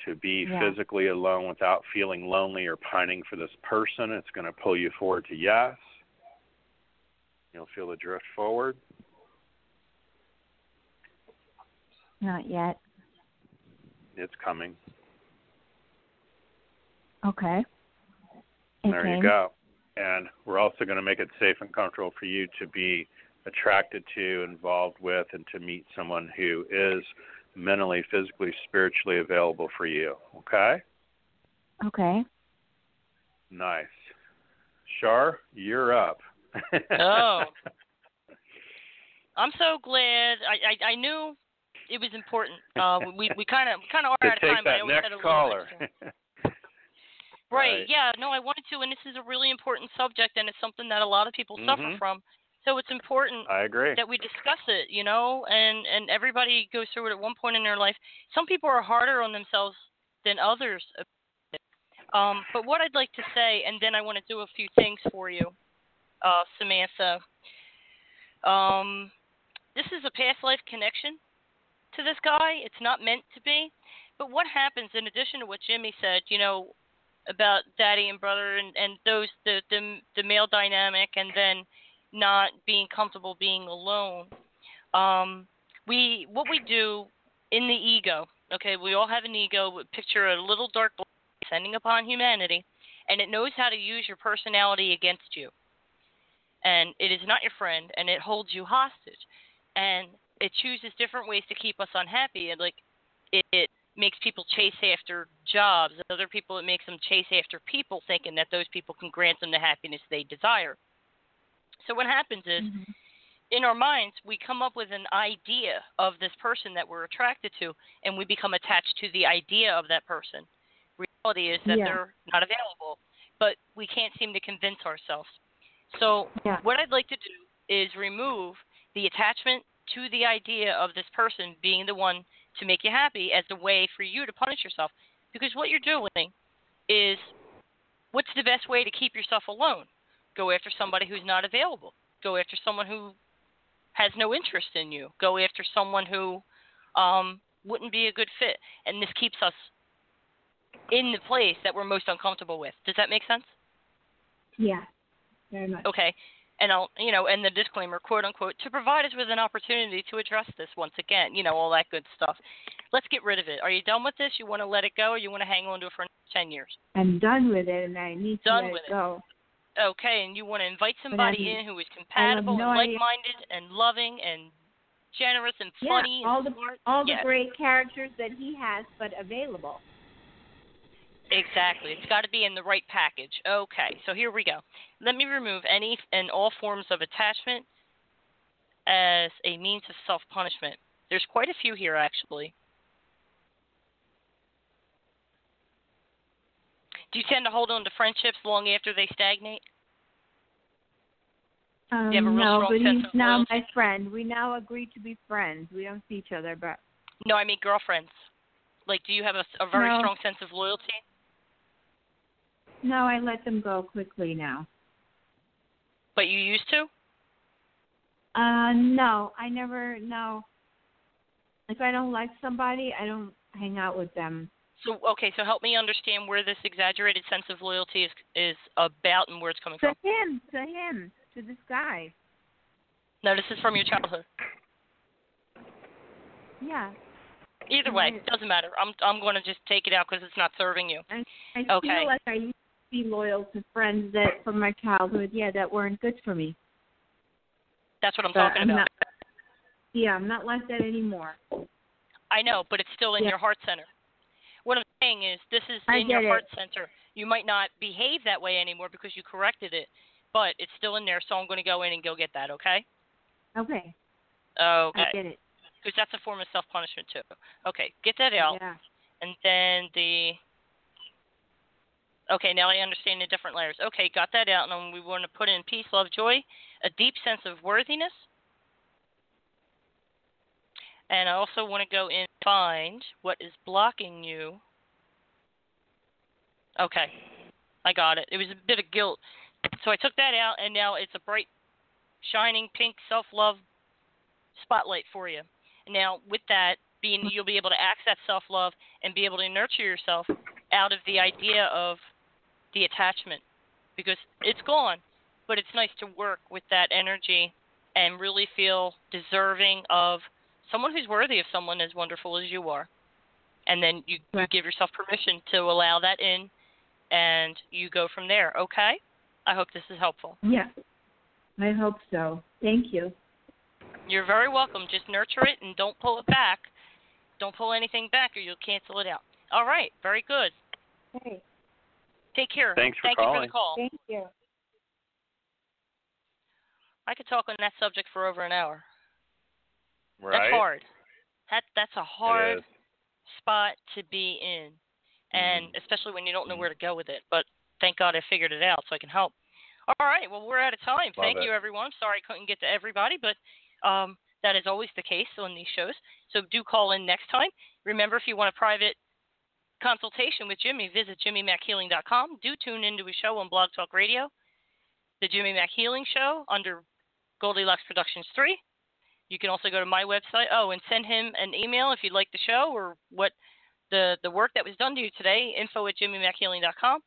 to be Yeah. physically alone without feeling lonely or pining for this person. It's going to pull you forward to yes. You'll feel the drift forward. Not yet. It's coming. Okay. There Okay. you go. And we're also going to make it safe and comfortable for you to be attracted to, involved with, and to meet someone who is mentally, physically, spiritually available for you. Okay? Okay. Nice. Shar, you're up. Oh. I'm so glad. I I, I knew it was important. Uh, we we kind of kind of are out of time, but I that always had a next little caller. Right. Right. Yeah. No, I wanted to, and this is a really important subject, and it's something that a lot of people suffer Mhm. from. So it's important I agree. that we discuss it, you know, and and everybody goes through it at one point in their life. Some people are harder on themselves than others. Um, but what I'd like to say, and then I want to do a few things for you, uh, Samantha. Um, this is a past life connection to this guy. It's not meant to be. But what happens in addition to what Jimmy said, you know, about daddy and brother and and those the the the male dynamic and then not being comfortable being alone. Um, we what we do in the ego. Okay, we all have an ego. Picture a little dark descending upon humanity, and it knows how to use your personality against you. And it is not your friend, and it holds you hostage, and it chooses different ways to keep us unhappy. And like it, it makes people chase after jobs. Other people, it makes them chase after people, thinking that those people can grant them the happiness they desire. So what happens is, mm-hmm. in our minds, we come up with an idea of this person that we're attracted to, and we become attached to the idea of that person. Reality is that Yeah. they're not available, but we can't seem to convince ourselves. So Yeah. what I'd like to do is remove the attachment to the idea of this person being the one to make you happy as a way for you to punish yourself. Because what you're doing is what's the best way to keep yourself alone? Go after somebody who's not available. Go after someone who has no interest in you. Go after someone who um, wouldn't be a good fit. And this keeps us in the place that we're most uncomfortable with. Does that make sense? Yeah. Very much. Okay. And I'll, you know, and the disclaimer, quote unquote, to provide us with an opportunity to address this once again, you know, all that good stuff. let's get rid of it. Are you done with this? You want to let it go, or you want to hang on to it for ten years? I'm done with it, and I need Done to let with it go. Okay, and you want to invite somebody in who is compatible no and like-minded and loving and generous and funny. Yeah, all and the smart. all the great characters that he has, but available. Exactly. It's got to be in the right package. Okay, so here we go. Let me remove any and all forms of attachment as a means of self punishment. There's quite a few here, actually. Do you tend to hold on to friendships long after they stagnate? Um, You have a real no, strong but sense he's now my friend. We now agree to be friends. We don't see each other, but No, I mean girlfriends. Like, do you have a, a very No. strong sense of loyalty? No, I let them go quickly now. But you used to? Uh, no, I never. No. If I don't like somebody, I don't hang out with them. So okay, so help me understand where this exaggerated sense of loyalty is is about and where it's coming To from. To him, to him, to this guy. No, this is from your childhood. Yeah. Either way, Right. doesn't matter. I'm I'm going to just take it out because it's not serving you. I, I Okay. feel like I used be loyal to friends that from my childhood, yeah, that weren't good for me. That's what I'm But talking I'm about. Not, yeah, I'm not like that anymore. I know, but it's still in Yeah. your heart center. What I'm saying is, this is in your get heart it. center. You might not behave that way anymore because you corrected it, but it's still in there. So I'm going to go in and go get that. Okay? Okay. Okay. I get it. Because that's a form of self punishment too. Okay, get that out. Yeah. And then the. Okay, now I understand the different layers. Okay, got that out, and we want to put in peace, love, joy, a deep sense of worthiness. And I also want to go in find what is blocking you. Okay, I got it. It was a bit of guilt. So I took that out, and now it's a bright, shining pink self love spotlight for you. Now, with that being, you'll be able to access self love and be able to nurture yourself out of the idea of the attachment because it's gone, but it's nice to work with that energy and really feel deserving of someone who's worthy of someone as wonderful as you are. And then you, you give yourself permission to allow that in and you go from there, okay? I hope this is helpful. Yeah. I hope so. Thank you. You're very welcome. Just nurture it and don't pull it back. Don't pull anything back or you'll cancel it out. All right, very good. Hey. Take care. Thanks for Thank you for calling. the call. Thank you. I could talk on that subject for over an hour. Right. That's hard. That that's a hard spot to be in, and Mm-hmm. especially when you don't know where to go with it. But thank God I figured it out, so I can help. All right. Well, we're out of time. Love thank it. you, everyone. Sorry I couldn't get to everybody, but um, that is always the case on these shows. So do call in next time. Remember, if you want a private consultation with Jimmy, visit jimmymackhealing.com. Do tune into his show on Blog Talk Radio, the Jimmy Mack Healing Show under Goldylocks Productions 3. You can also go to my website. Oh, and send him an email if you'd like the show or what the the work that was done to you today. Info at jimmymackhealing.com.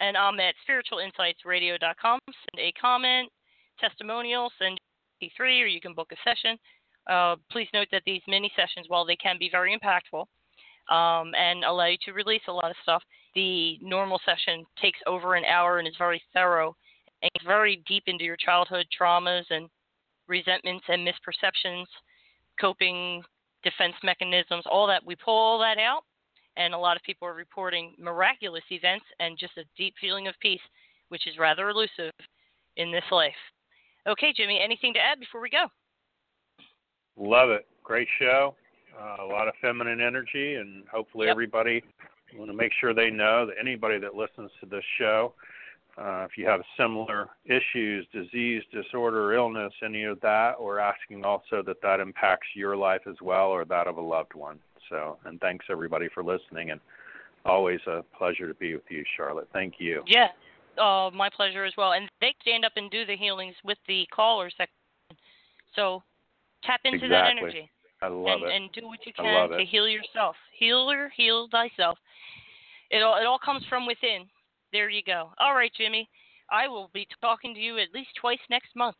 And I'm at spiritualinsightsradio.com. Send a comment, testimonial, send P3, or you can book a session. Uh, please note that these mini sessions, while they can be very impactful um, and allow you to release a lot of stuff, the normal session takes over an hour and is very thorough and very deep into your childhood traumas and resentments and misperceptions, coping defense mechanisms, all that. We pull all that out, and a lot of people are reporting miraculous events and just a deep feeling of peace, which is rather elusive in this life. Okay, Jimmy, anything to add before we go? Love it. Great show. Uh, a lot of feminine energy, and hopefully Yep. everybody want to make sure they know that anybody that listens to this show, uh, if you have similar issues, disease, disorder, illness, any of that, we're asking also that that impacts your life as well or that of a loved one. So, and thanks everybody for listening, and always a pleasure to be with you, Charlotte. Thank you. Yeah, uh, my pleasure as well. And they stand up and do the healings with the callers. That, so tap into that Exactly. energy I love and, it. and do what you can to heal yourself. Healer, heal thyself. It all it all comes from within. There you go. All right, Jimmy. I will be talking to you at least twice next month.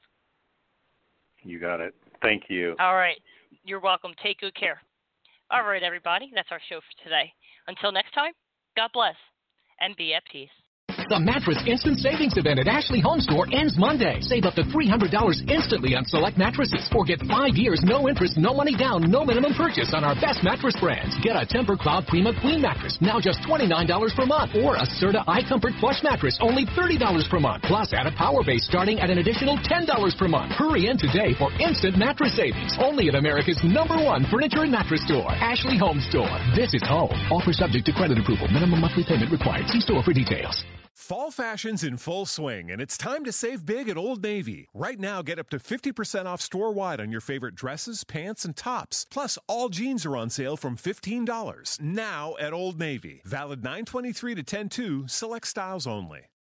You got it. Thank you. All right. You're welcome. Take good care. All right, everybody, that's our show for today. Until next time, God bless and be at peace. The Mattress Instant Savings Event at Ashley Home Store ends Monday. Save up to $300 instantly on select mattresses or get five years, no interest, no money down, no minimum purchase on our best mattress brands. Get a Tempur-Cloud Prima Queen mattress, now just $29 per month, or a Serta iComfort Plush mattress, only $30 per month. Plus, add a power base starting at an additional $10 per month. Hurry in today for instant mattress savings. Only at America's number one furniture and mattress store, Ashley Home Store. This is home. Offer subject to credit approval. Minimum monthly payment required. See store for details. Fall fashion's in full swing, and it's time to save big at Old Navy. Right now, get up to 50% off store wide on your favorite dresses, pants, and tops. Plus, all jeans are on sale from $15 now at Old Navy. Valid 923 to 10 2, select styles only.